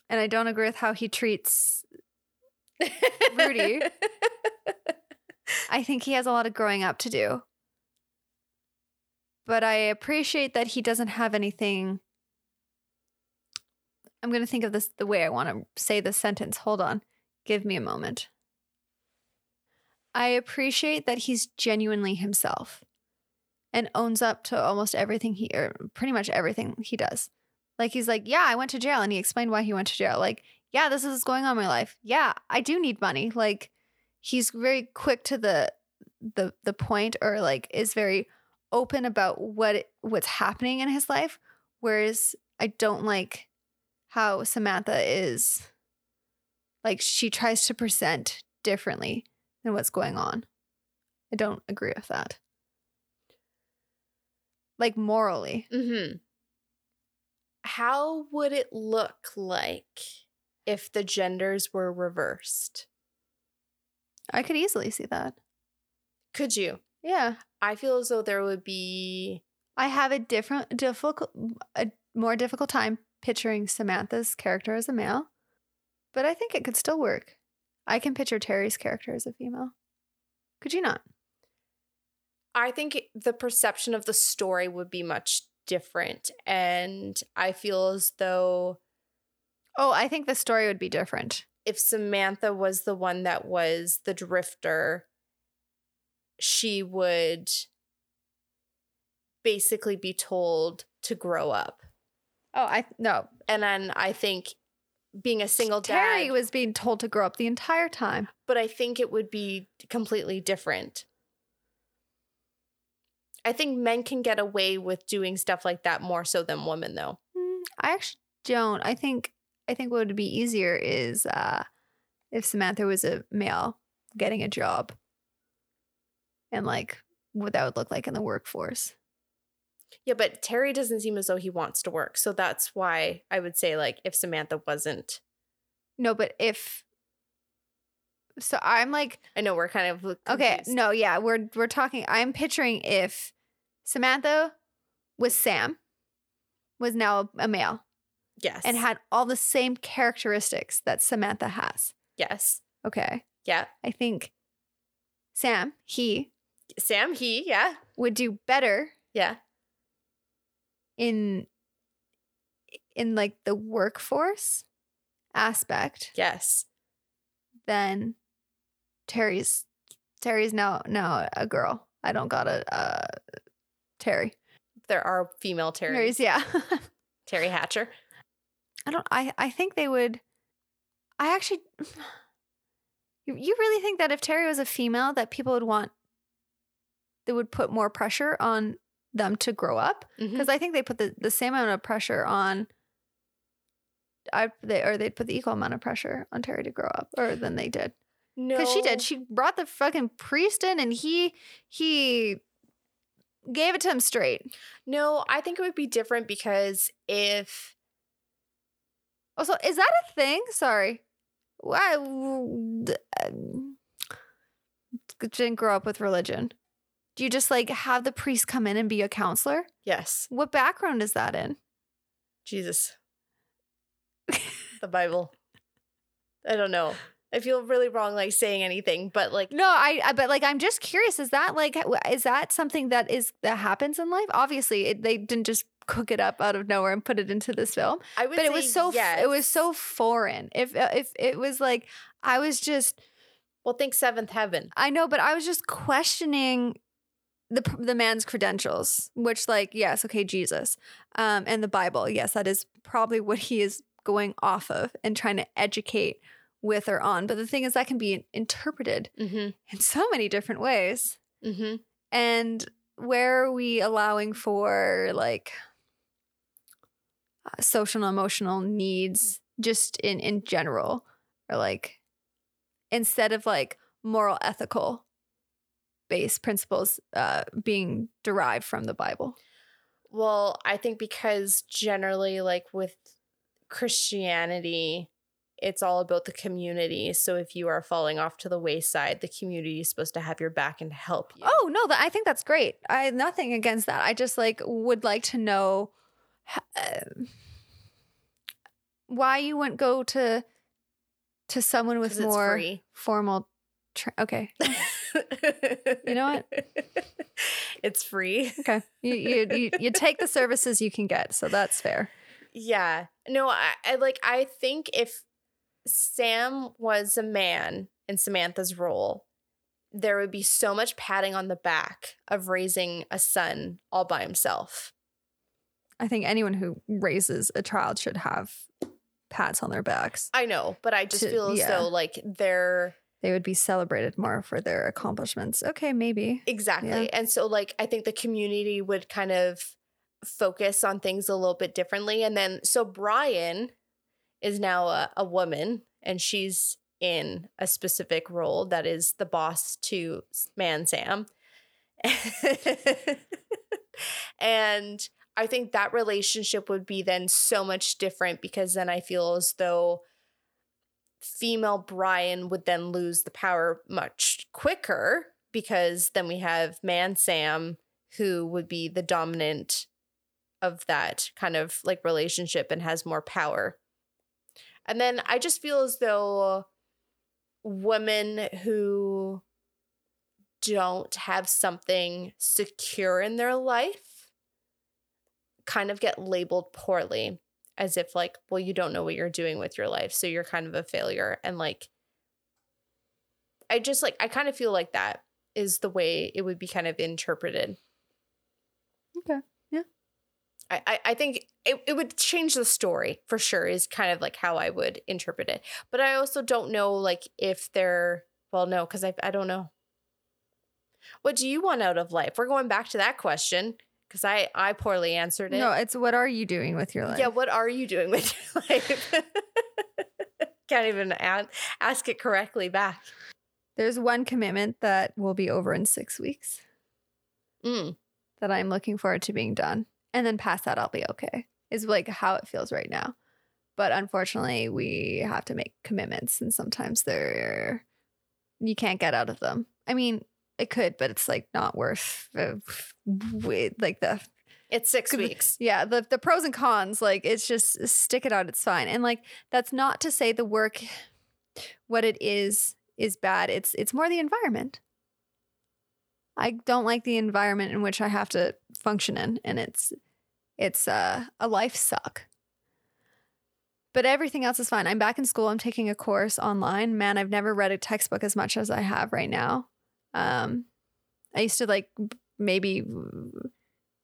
and I don't agree with how he treats Rudy. [laughs] I think he has a lot of growing up to do. But I appreciate that he doesn't have anything. I'm going to think of this the way I want to say this sentence. Hold on. Give me a moment. I appreciate that he's genuinely himself and owns up to almost everything he, or pretty much everything he does. Like he's like, yeah, I went to jail, and he explained why he went to jail. Like, yeah, this is what's going on in my life. Yeah, I do need money. Like, he's very quick to the the the point, or like is very open about what what's happening in his life. Whereas I don't like how Samantha is like she tries to present differently than what's going on. I don't agree with that. Like morally. hmm how would it look like if the genders were reversed? I could easily see that. Could you? Yeah. I feel as though there would be I have a different, difficult, a more difficult time picturing Samantha's character as a male, but I think it could still work. I can picture Terry's character as a female. Could you not? I think the perception of the story would be much different. And I feel as though Oh, I think the story would be different. if Samantha was the one that was the drifter, she would basically be told to grow up. Oh, I no. And then I think being a single Terry dad, was being told to grow up the entire time. but I think it would be completely different. I think men can get away with doing stuff like that more so than women, though. Mm, I actually don't. I think I think what would be easier is uh if Samantha was a male getting a job and like what that would look like in the workforce. Yeah, but Terry doesn't seem as though he wants to work. So that's why I would say, like, if Samantha wasn't, No, but if so I'm like I know we're kind of okay, no, yeah, we're we're talking I'm picturing if Samantha was Sam was now a male yes, and had all the same characteristics that Samantha has. yes, Okay. yeah, I think Sam, he Sam, he, yeah, would do better yeah, in in like the workforce aspect yes, Then Terry's Terry's now now a girl. I don't got a uh Terry. there are female Terry, Terry's yeah. [laughs] Teri Hatcher. I don't I I think they would I actually [sighs] you, you really think that if Terry was a female that people would want they would put more pressure on them to grow up? Mm-hmm. Because I think they put the, the same amount of pressure on I they or they'd put the equal amount of pressure on Terry to grow up or than they did. No, because she did. She brought the fucking priest in and he he gave it to him straight. No, I think it would be different because if also is that a thing? Sorry. Why didn't grow up with religion do you just like have the priest come in and be a counselor yes, what background is that in Jesus, [laughs] the Bible. I don't know. I feel really wrong like saying anything, but like No, I, I but like I'm just curious. Is that like is that something that is that happens in life? Obviously, it, they didn't just cook it up out of nowhere and put it into this film. I would But it was so yes. it was so foreign. If uh, if it was like I was just well. Think Seventh Heaven. I know, but I was just questioning the the man's credentials, which like yes, okay, Jesus, um, and the Bible. Yes, that is probably what he is going off of and trying to educate with or on. But the thing is, that can be interpreted Mm-hmm. in so many different ways. Mm-hmm. And where are we allowing for like uh, social and emotional needs just in in general or like instead of like moral ethical based principles uh being derived from the bible? Well, I think because generally, like with Christianity, it's all about the community. So if you are falling off to the wayside, the community is supposed to have your back and help you. oh no that i think that's great. I nothing against that. I just like would like to know uh, why you wouldn't go to to someone with more formal tra- okay [laughs] You know what? [laughs] It's free. okay you, you you you take the services you can get so that's fair Yeah. No, I, I like I think if Sam was a man in Samantha's role, there would be so much patting on the back of raising a son all by himself. i think anyone who raises a child should have pats on their backs I know, but I just To- feel as yeah. though like they're they would be celebrated more for their accomplishments okay maybe exactly. Yeah. And so like I think the community would kind of focus on things a little bit differently. And then so Brian is now a, a woman and she's in a specific role that is the boss to Man Sam. [laughs] and I think that relationship would be then so much different because then I feel as though female Brian would then lose the power much quicker because then we have man Sam who would be the dominant of that kind of like relationship and has more power. And then I just feel as though women who don't have something secure in their life kind of get labeled poorly as if like well you don't know what you're doing with your life so you're kind of a failure and like i just like i kind of feel like that is the way it would be kind of interpreted Okay. Yeah. i i, I think it, it would change the story for sure is kind of like how i would interpret it but i also don't know like if they're well no because I, I don't know what do you want out of life we're going back to that question because i i poorly answered it No, it's what are you doing with your life? yeah, what are you doing with your [laughs] life? [laughs] Can't even a- ask it correctly back. There's one commitment that will be over in six weeks Mm. that I'm looking forward to being done. And then past that, I'll be okay, is like how it feels right now. But unfortunately, we have to make commitments, and sometimes they're, you can't get out of them. I mean, it could, but it's like not worth uh, like the It's six weeks. yeah the the pros and cons like it's just stick it out it's fine. And like that's not to say the work what it is is bad. It's it's more the environment. I don't like the environment in which i have to function in and it's it's uh, a life suck. But everything else is fine. I'm back in school. I'm taking a course online. Man i've never read a textbook as much as i have right now um i used to like maybe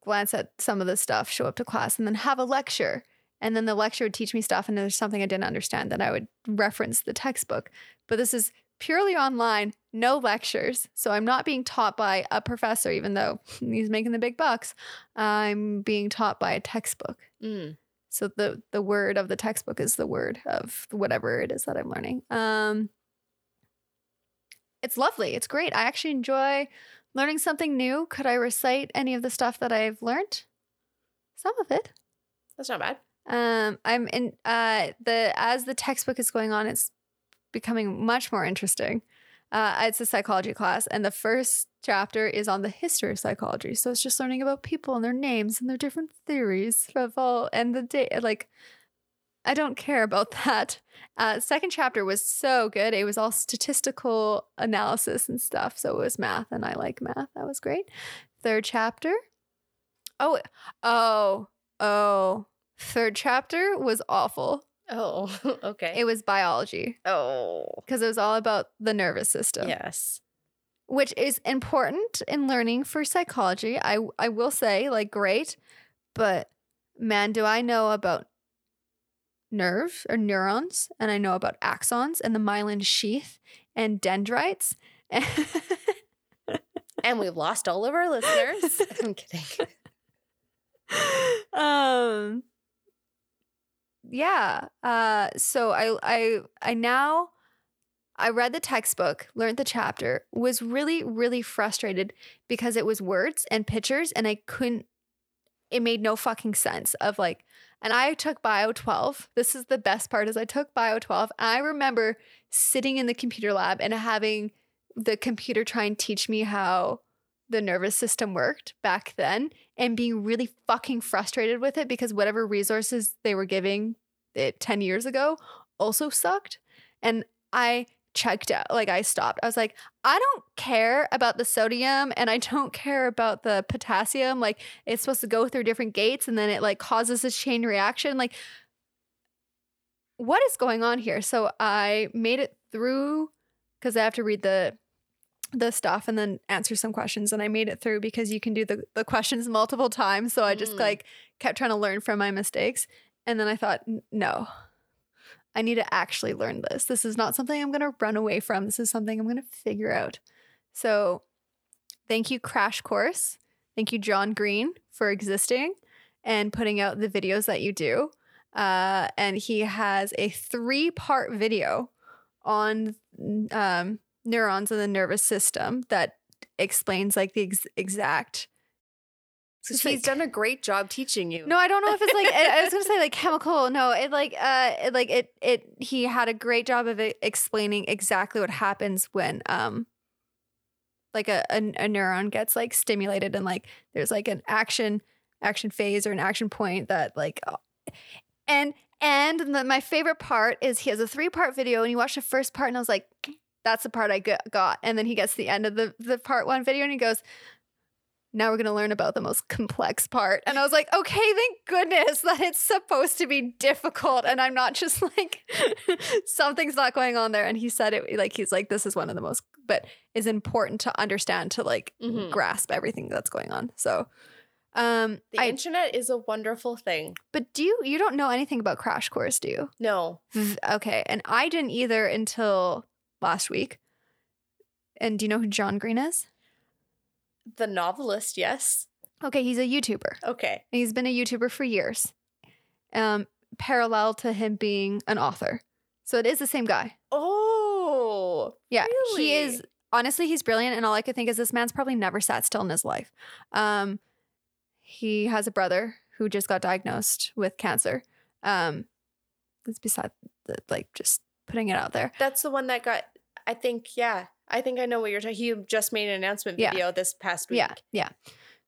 glance at some of the stuff, show up to class, and then have a lecture. And then the lecture would teach me stuff, and there's something I didn't understand that I would reference the textbook. But this is purely online, no lectures. So I'm not being taught by a professor, even though he's making the big bucks. I'm being taught by a textbook. Mm. So the the word of the textbook is the word of whatever it is that I'm learning. Um, it's lovely. It's great. I actually enjoy learning something new. Could I recite any of the stuff that I've learned? Some of it. That's not bad. Um, I'm in uh the as the textbook is going on, it's becoming much more interesting. Uh, it's a psychology class, and the first chapter is on the history of psychology. So it's just learning about people and their names and their different theories of all and the day. Like, I don't care about [laughs] that. Uh, second chapter was so good. It was all statistical analysis and stuff. So it was math, and I like math. That was great. Third chapter. Oh, oh, oh. Third chapter was awful. Oh, [laughs] okay. It was biology oh, because it was all about the nervous system, yes. which is important in learning for psychology. I I will say, like, great, but man, do I know about nerves or neurons, and I know about axons and the myelin sheath and dendrites. [laughs] And we've lost all of our listeners. [laughs] I'm kidding. [laughs] um yeah uh so i i i now i read the textbook learned the chapter was really really frustrated because it was words and pictures and i couldn't it made no fucking sense of like and i took bio 12 this is the best part is i took bio 12 and i remember sitting in the computer lab and having the computer try and teach me how the nervous system worked back then and being really fucking frustrated with it because whatever resources they were giving it 10 years ago also sucked. And I checked out, like I stopped. I was like, I don't care about the sodium and I don't [laughs] care about the potassium. Like it's supposed to go through different gates and then it like causes a chain reaction. Like, what is going on here? So I made it through because I have to read the the stuff and then answer some questions and I made it through because you can do the, the questions multiple times. So I just Mm. like kept trying to learn from my mistakes. And then I thought, no, I need to actually learn this. This is not something I'm going to run away from. This is something I'm going to figure out. So thank you, Crash Course. Thank you, John Green, for existing and putting out the videos that you do. Uh, and he has a three part video on um, neurons in the nervous system that explains like the ex- exact So He's she's done a great job teaching you. No, I don't know if it's like I was gonna say like [laughs] chemical. No, it like uh, it like it it. He had a great job of explaining exactly what happens when um, like a, a a neuron gets like stimulated and like there's like an action action phase or an action point that like, uh, and and the, my favorite part is he has a three part video and you watch the first part and I was like, that's the part I got, and then he gets to the end of the the part one video and he goes now we're going to learn about the most complex part. And I was [laughs] like, okay, thank goodness that it's supposed to be difficult. And I'm not just [laughs] like, something's not going on there. And he said it like, he's like, this is one of the most, but is important to understand to like Mhm. grasp everything that's going on. So, um, The I, internet is a wonderful thing. but do you, you don't know anything about Crash Course, do you? No. Okay. And I didn't either until last week. And do you know who John Green is? The novelist, yes. Okay. He's a YouTuber. Okay. He's been a YouTuber for years, um, parallel to him being an author. So it is the same guy. Oh. Yeah, he is. Honestly, he's brilliant, and all I could think is this man's probably never sat still in his life. Um, he has a brother who just got diagnosed with cancer. Um, that's beside the, like just putting it out there. That's the one that got I think, yeah. I think I know what you're talking. He just made an announcement Yeah. video this past week. Yeah, yeah.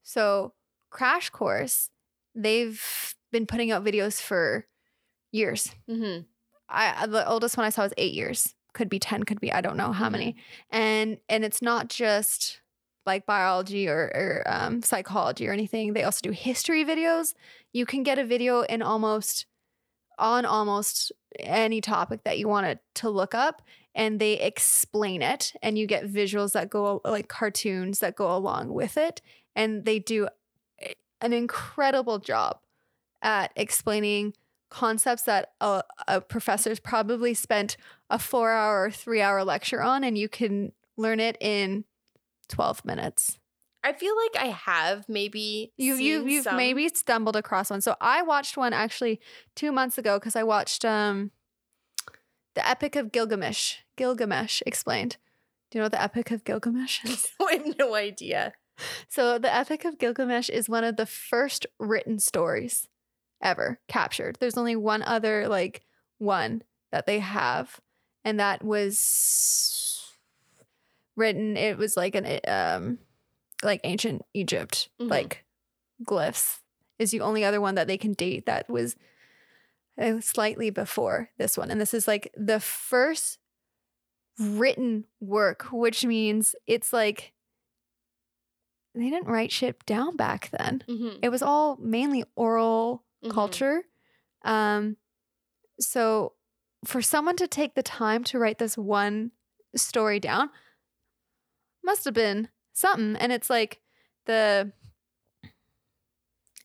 So Crash Course, they've been putting out videos for years. Mm-hmm. I the oldest one I saw was eight years. Could be ten. Could be I don't know how many. And and it's not just like biology or, or um, psychology or anything. They also do history videos. You can get a video in almost on almost any topic that you wanted to look up, and they explain it, and you get visuals that go like cartoons that go along with it, and they do an incredible job at explaining concepts that a, a professor's probably spent a four hour or three hour lecture on, and you can learn it in 12 minutes. I feel like I have maybe You, you, you've some- maybe stumbled across one. So I watched one actually two months ago because I watched um, the Epic of Gilgamesh. Gilgamesh explained. Do you know what the Epic of Gilgamesh [laughs] is? I have no idea. So, the Epic of Gilgamesh is one of the first written stories ever captured. There's only one other, like, one that they have, and that was written. It was like an, um, like ancient Egypt, Mhm. like glyphs, is the only other one that they can date that was uh, slightly before this one. And this is like the first written work, which means it's like they didn't write shit down back then. Mm-hmm. It was all mainly oral Mhm. culture. Um, so for someone to take the time to write this one story down must have been something. And it's like the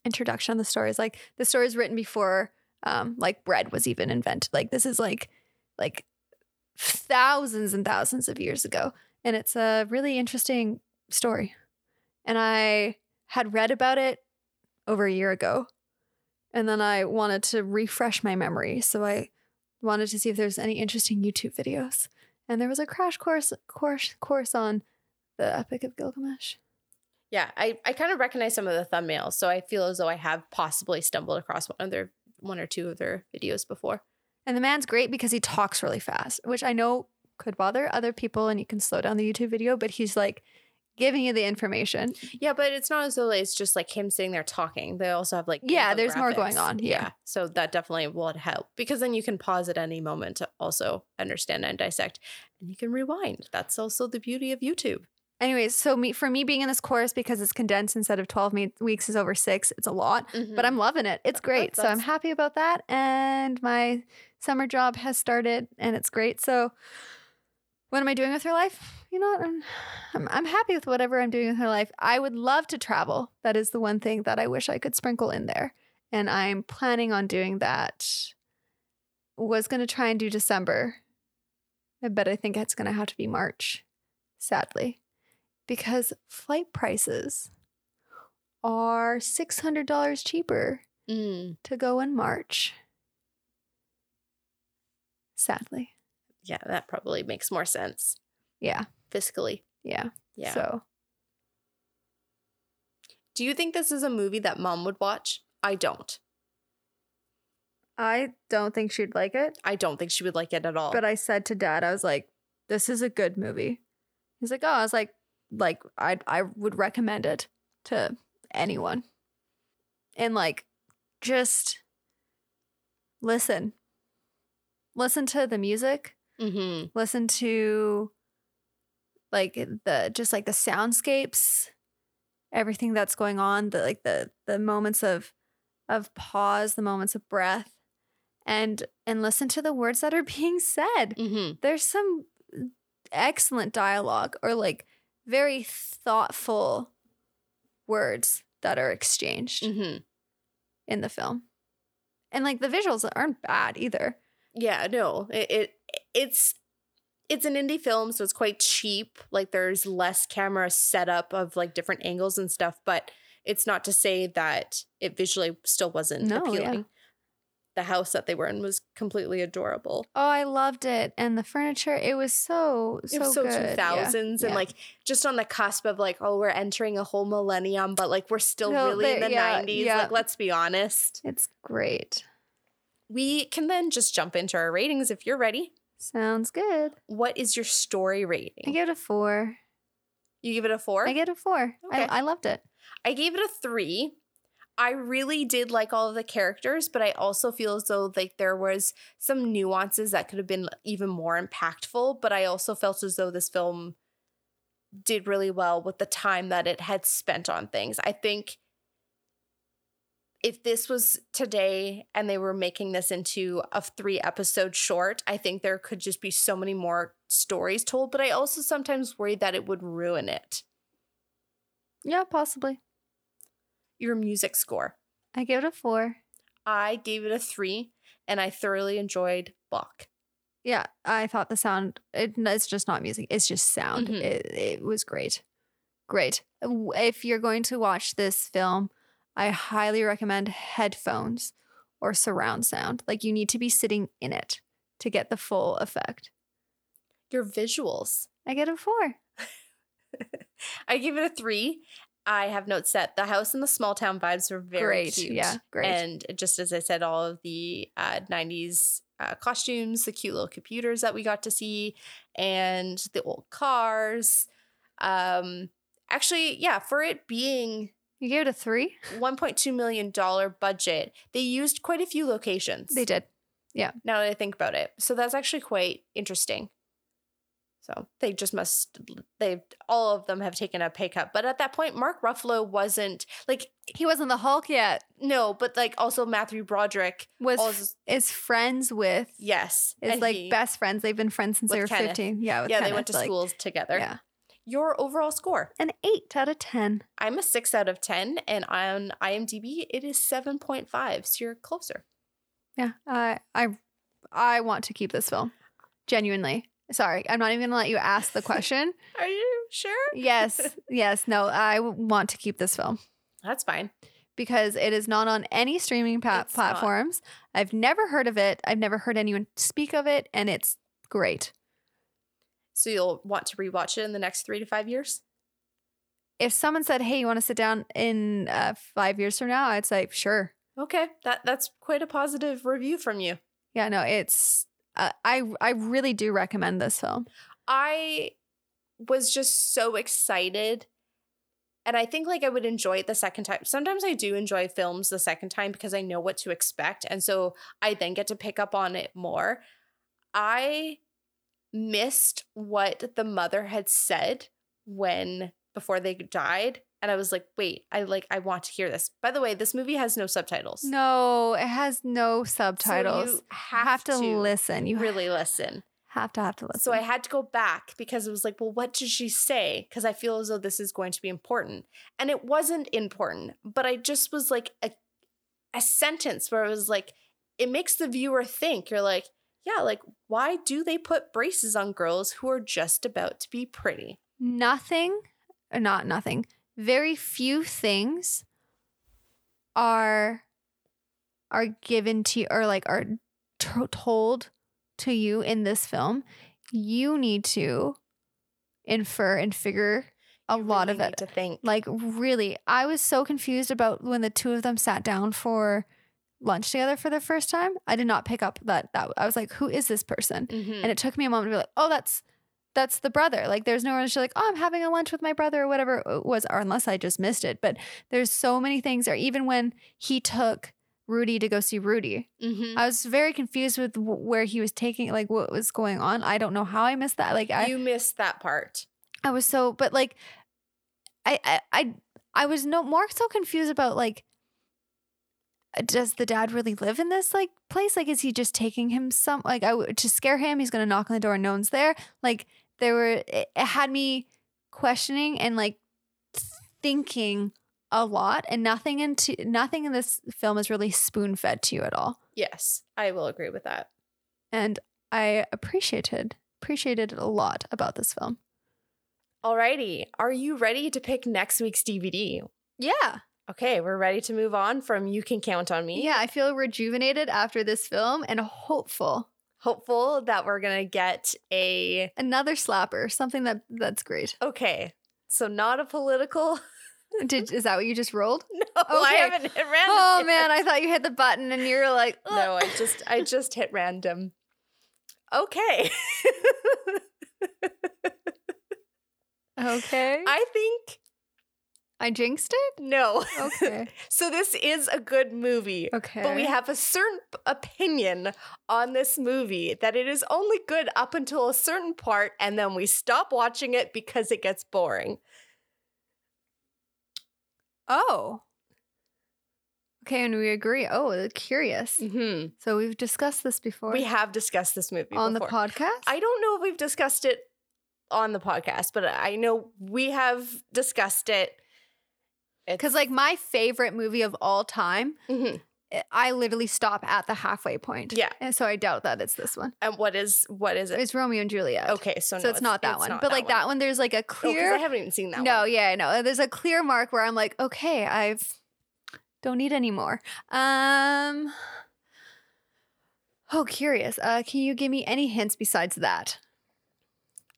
introduction of the story is like the story is written before um like bread was even invented. Like this is like like thousands and thousands of years ago. And it's a really interesting story. And I had read about it over a year ago. And then I wanted to refresh my memory. So I wanted to see if there's any interesting YouTube videos. And there was a crash course course course on the Epic of Gilgamesh. Yeah, I, I kind of recognize some of the thumbnails, so I feel as though I have possibly stumbled across one of their one or two of their videos before. And the man's great because he talks really fast, which I know could bother other people and you can slow down the YouTube video, but he's like giving you the information. Yeah, but it's not as though it's just like him sitting there talking. They also have like Yeah, there's more going on, yeah. so that definitely will help because then you can pause at any moment to also understand and dissect, and you can rewind. That's also the beauty of YouTube. Anyways, so me for me being in this course because it's condensed instead of 12 me- weeks is over 6, it's a lot. but mm-hmm. I'm loving it. It's great. so I'm happy about that. And my summer job has started and it's great. So what am I doing with her life? You know. I'm, I'm I'm happy with whatever I'm doing with her life. I would love to travel. That is the one thing that I wish I could sprinkle in there. And I'm planning on doing that. Was going to try and do December. But I think it's going to have to be March, sadly, because flight prices are $600 cheaper Mm, to go in March. Sadly. yeah, that probably makes more sense Yeah. fiscally. Yeah. Yeah. So Do you think this is a movie that mom would watch? I don't. I don't think she'd like it. I don't think she would like it at all. But I said to dad, I was like, this is a good movie. He's like, oh, I was like, like I I would recommend it to anyone. And like just listen. Listen to the music, hmm listen to like the just like the soundscapes, everything that's going on, the like the the moments of of pause, the moments of breath and and listen to the words that are [laughs] being said hmm there's some excellent dialogue or like very thoughtful words that are exchanged hmm in the film. And like the visuals aren't bad either. Yeah, no. It, it it's it's an indie film, so it's quite cheap. Like there's less camera setup of like different angles and stuff, but it's not to say that it visually still wasn't No, yeah. The house that they were in was completely adorable. Oh, I loved it. And the furniture, it was so so it was so good. two Yeah. and yeah. like just on the cusp of like, oh, we're entering a whole millennium, but like we're still No, really in the yeah, nineties. yeah. Like, let's be honest. It's great. We can then just jump into our ratings if you're ready. Sounds good. What is your story rating? I give it a four. you give it a four? I get a four. Okay. I, I loved it. I gave it a three. I really did like all of the characters, but I also feel as though like there was some nuances that could have been even more impactful. But I also felt as though this film did really well with the time that it had spent on things. I think if this was today and they were making this into a three episode short, I think there could just be so many more stories told. But I also sometimes worry that it would ruin it. Yeah, possibly. Your music score. I gave it a four. I gave it a three, and I thoroughly enjoyed Bach. Yeah, I thought the sound, it, it's just not music, it's just sound. Mhm. It, it was great. Great. If you're going to watch this film, I highly recommend headphones or surround sound. Like you need to be sitting in it to get the full effect. Your visuals. I get a four. [laughs] I give it a three. I have notes that the house and the small town vibes were very great. cute. Yeah, great. And just as I said, all of the uh, 90s uh, costumes, the cute little computers that we got to see, and the old cars. Um, actually, yeah, for it being you gave it a three? $1.2 million budget, they used quite a few locations. They did. Yeah. Now that I think about it. So that's actually quite interesting. So they just must they all of them have taken a pay cut. But at that point, Mark Ruffalo wasn't like He wasn't the Hulk yet. no, but like also Matthew Broderick Was also is friends with yes. is like he- best friends. They've been friends since they were Kenneth. 15. Yeah, Yeah, they went to like, schools together. Yeah. Your overall score. An eight out of 10. I'm a six out of ten, and on IMDb it is seven point five. So you're closer. Yeah, I I I want to keep this film. Genuinely. Sorry, I'm not even gonna let you ask the question. [laughs] Are you sure? yes, [laughs] yes, no, I want to keep this film That's fine. because it is not on any streaming pa- It's not. platforms. I've never heard of it. I've never heard anyone speak of it, and it's great. So you'll want to rewatch it in the next three to five years. If someone said, "Hey, you want to sit down in uh, five years from now?" I'd say, "Sure." Okay, that that's quite a positive review from you. Yeah, no, it's. Uh, I I really do recommend this film. I was just so excited. And I think like I would enjoy it the second time. Sometimes I do enjoy films the second time because I know what to expect. And so I then get to pick up on it more. I missed what the mother had said when before they died. And I was like, wait, I like I want to hear this. By the way, this movie has no subtitles. No, it has no subtitles. you you have, have to, to listen. You really listen. have to have to listen. So I had to go back because it was like, well, what did she say? Because I feel as though this is going to be important. And it wasn't important, but I just was like a, a sentence where it was like, it makes the viewer think. You're like, yeah, like, why do they put braces on girls who are just about to be pretty? nothing, or not nothing. Very few things are are given to you or like are to- told to you in this film. You need to infer and figure a You lot really of it. to think. Like really, I was so confused about when the two of them sat down for lunch together for the first time. I did not pick up that that I was like, who is this person? Mhm. And it took me a moment to be like, oh, that's that's the brother. Like there's no reason to like, oh, I'm having a lunch with my brother or whatever it was, or unless I just missed it. But there's so many things, or even when he took Rudy to go see Rudy, Mhm. I was very confused with w- where he was taking, like what was going on. I don't know how I missed that. Like I, you missed that part. I was so, but like, I, I, I, I was no more so confused about like, does the dad really live in this like place? Like, is he just taking him some like I w- to scare him? He's gonna knock on the door and no one's there. Like, there were it, it had me questioning and like thinking a lot, and nothing into nothing in this film is really spoon fed to you at all. Yes, I will agree with that. And I appreciated appreciated a lot about this film. Alrighty, are you ready to pick next week's DVD? Yeah. Okay, we're ready to move on from You Can Count on Me. Yeah, I feel rejuvenated after this film and hopeful. Hopeful that we're gonna get a Another slapper, something that that's great. okay. So not a political. Did [laughs] is that what you just rolled? no, I haven't hit random. Oh yet. man, I thought you hit the button and you're like, "Ugh." no, I just I just hit random. Okay. okay. [laughs] I think I jinxed it. no. Okay. [laughs] so this is a good movie. Okay. But we have a certain opinion on this movie that it is only good up until a certain part, and then we stop watching it because it gets boring. oh. Okay, and we agree. Oh, curious. hmm So we've discussed this before We have discussed this movie on the podcast. I don't know if we've discussed it on the podcast, but I know we have discussed it. Because like my favorite movie of all time, Mhm. I- I literally stop at the halfway point. Yeah. And so I doubt that it's this one. and what is what is it? It's Romeo and Juliet. Okay, so So no, it's, not that it's one. not but like that one, there's like a Oh, clear. I haven't even seen that no, one. yeah, I know. There's a clear mark where I'm like, okay, I've don't need any more. Um. Oh, curious. Uh, can you give me any hints besides that?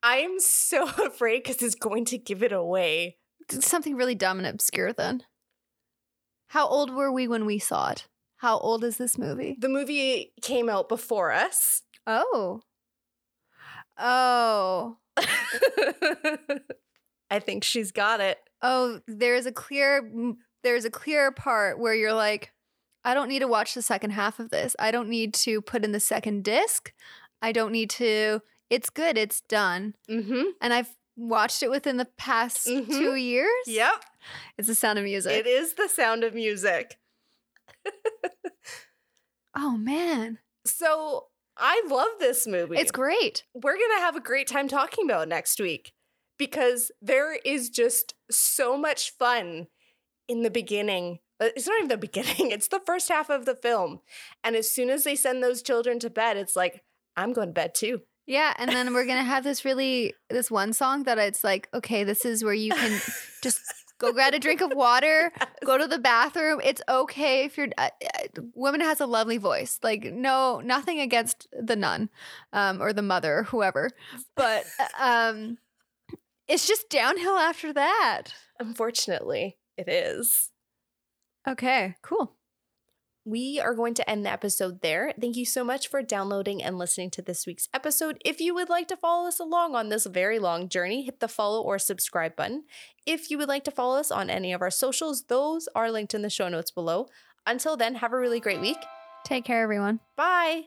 I am so [laughs] afraid because it's going to give it away. Something really dumb and obscure. Then. How old were we when we saw it? How old is this movie? The movie came out before us. Oh. Oh. [laughs] I think she's got it. Oh, there's a clear there's a clear part where you're like, I don't need to watch the second half of this. I don't need to put in the second disc. I don't need to it's good, it's done. Mm-hmm. And I've watched it within the past Mhm. two years. Yep. It's the sound of music. It is the sound of music. [laughs] oh man. So I love this movie. It's great. We're going to have a great time talking about it next week because there is just so much fun in the beginning. Uh, It's not even the [laughs] beginning, it's the first half of the film. And as soon as they send those children to bed, it's like, I'm going to bed too. Yeah, and then we're gonna have this really this one song that it's like, okay, this is where you can just go grab a drink of water, go to the bathroom. It's okay if you're. Uh, uh, woman has a lovely voice. Like no, nothing against the nun, um, or the mother, or whoever, but uh, um, it's just downhill after that. Unfortunately, it is. Okay, cool. We are going to end the episode there. Thank you so much for downloading and listening to this week's episode. If you would like to follow us along on this very long journey, hit the follow or subscribe button. If you would like to follow us on any of our socials, those are linked in the show notes below. Until then, have a really great week. Take care, everyone. Bye.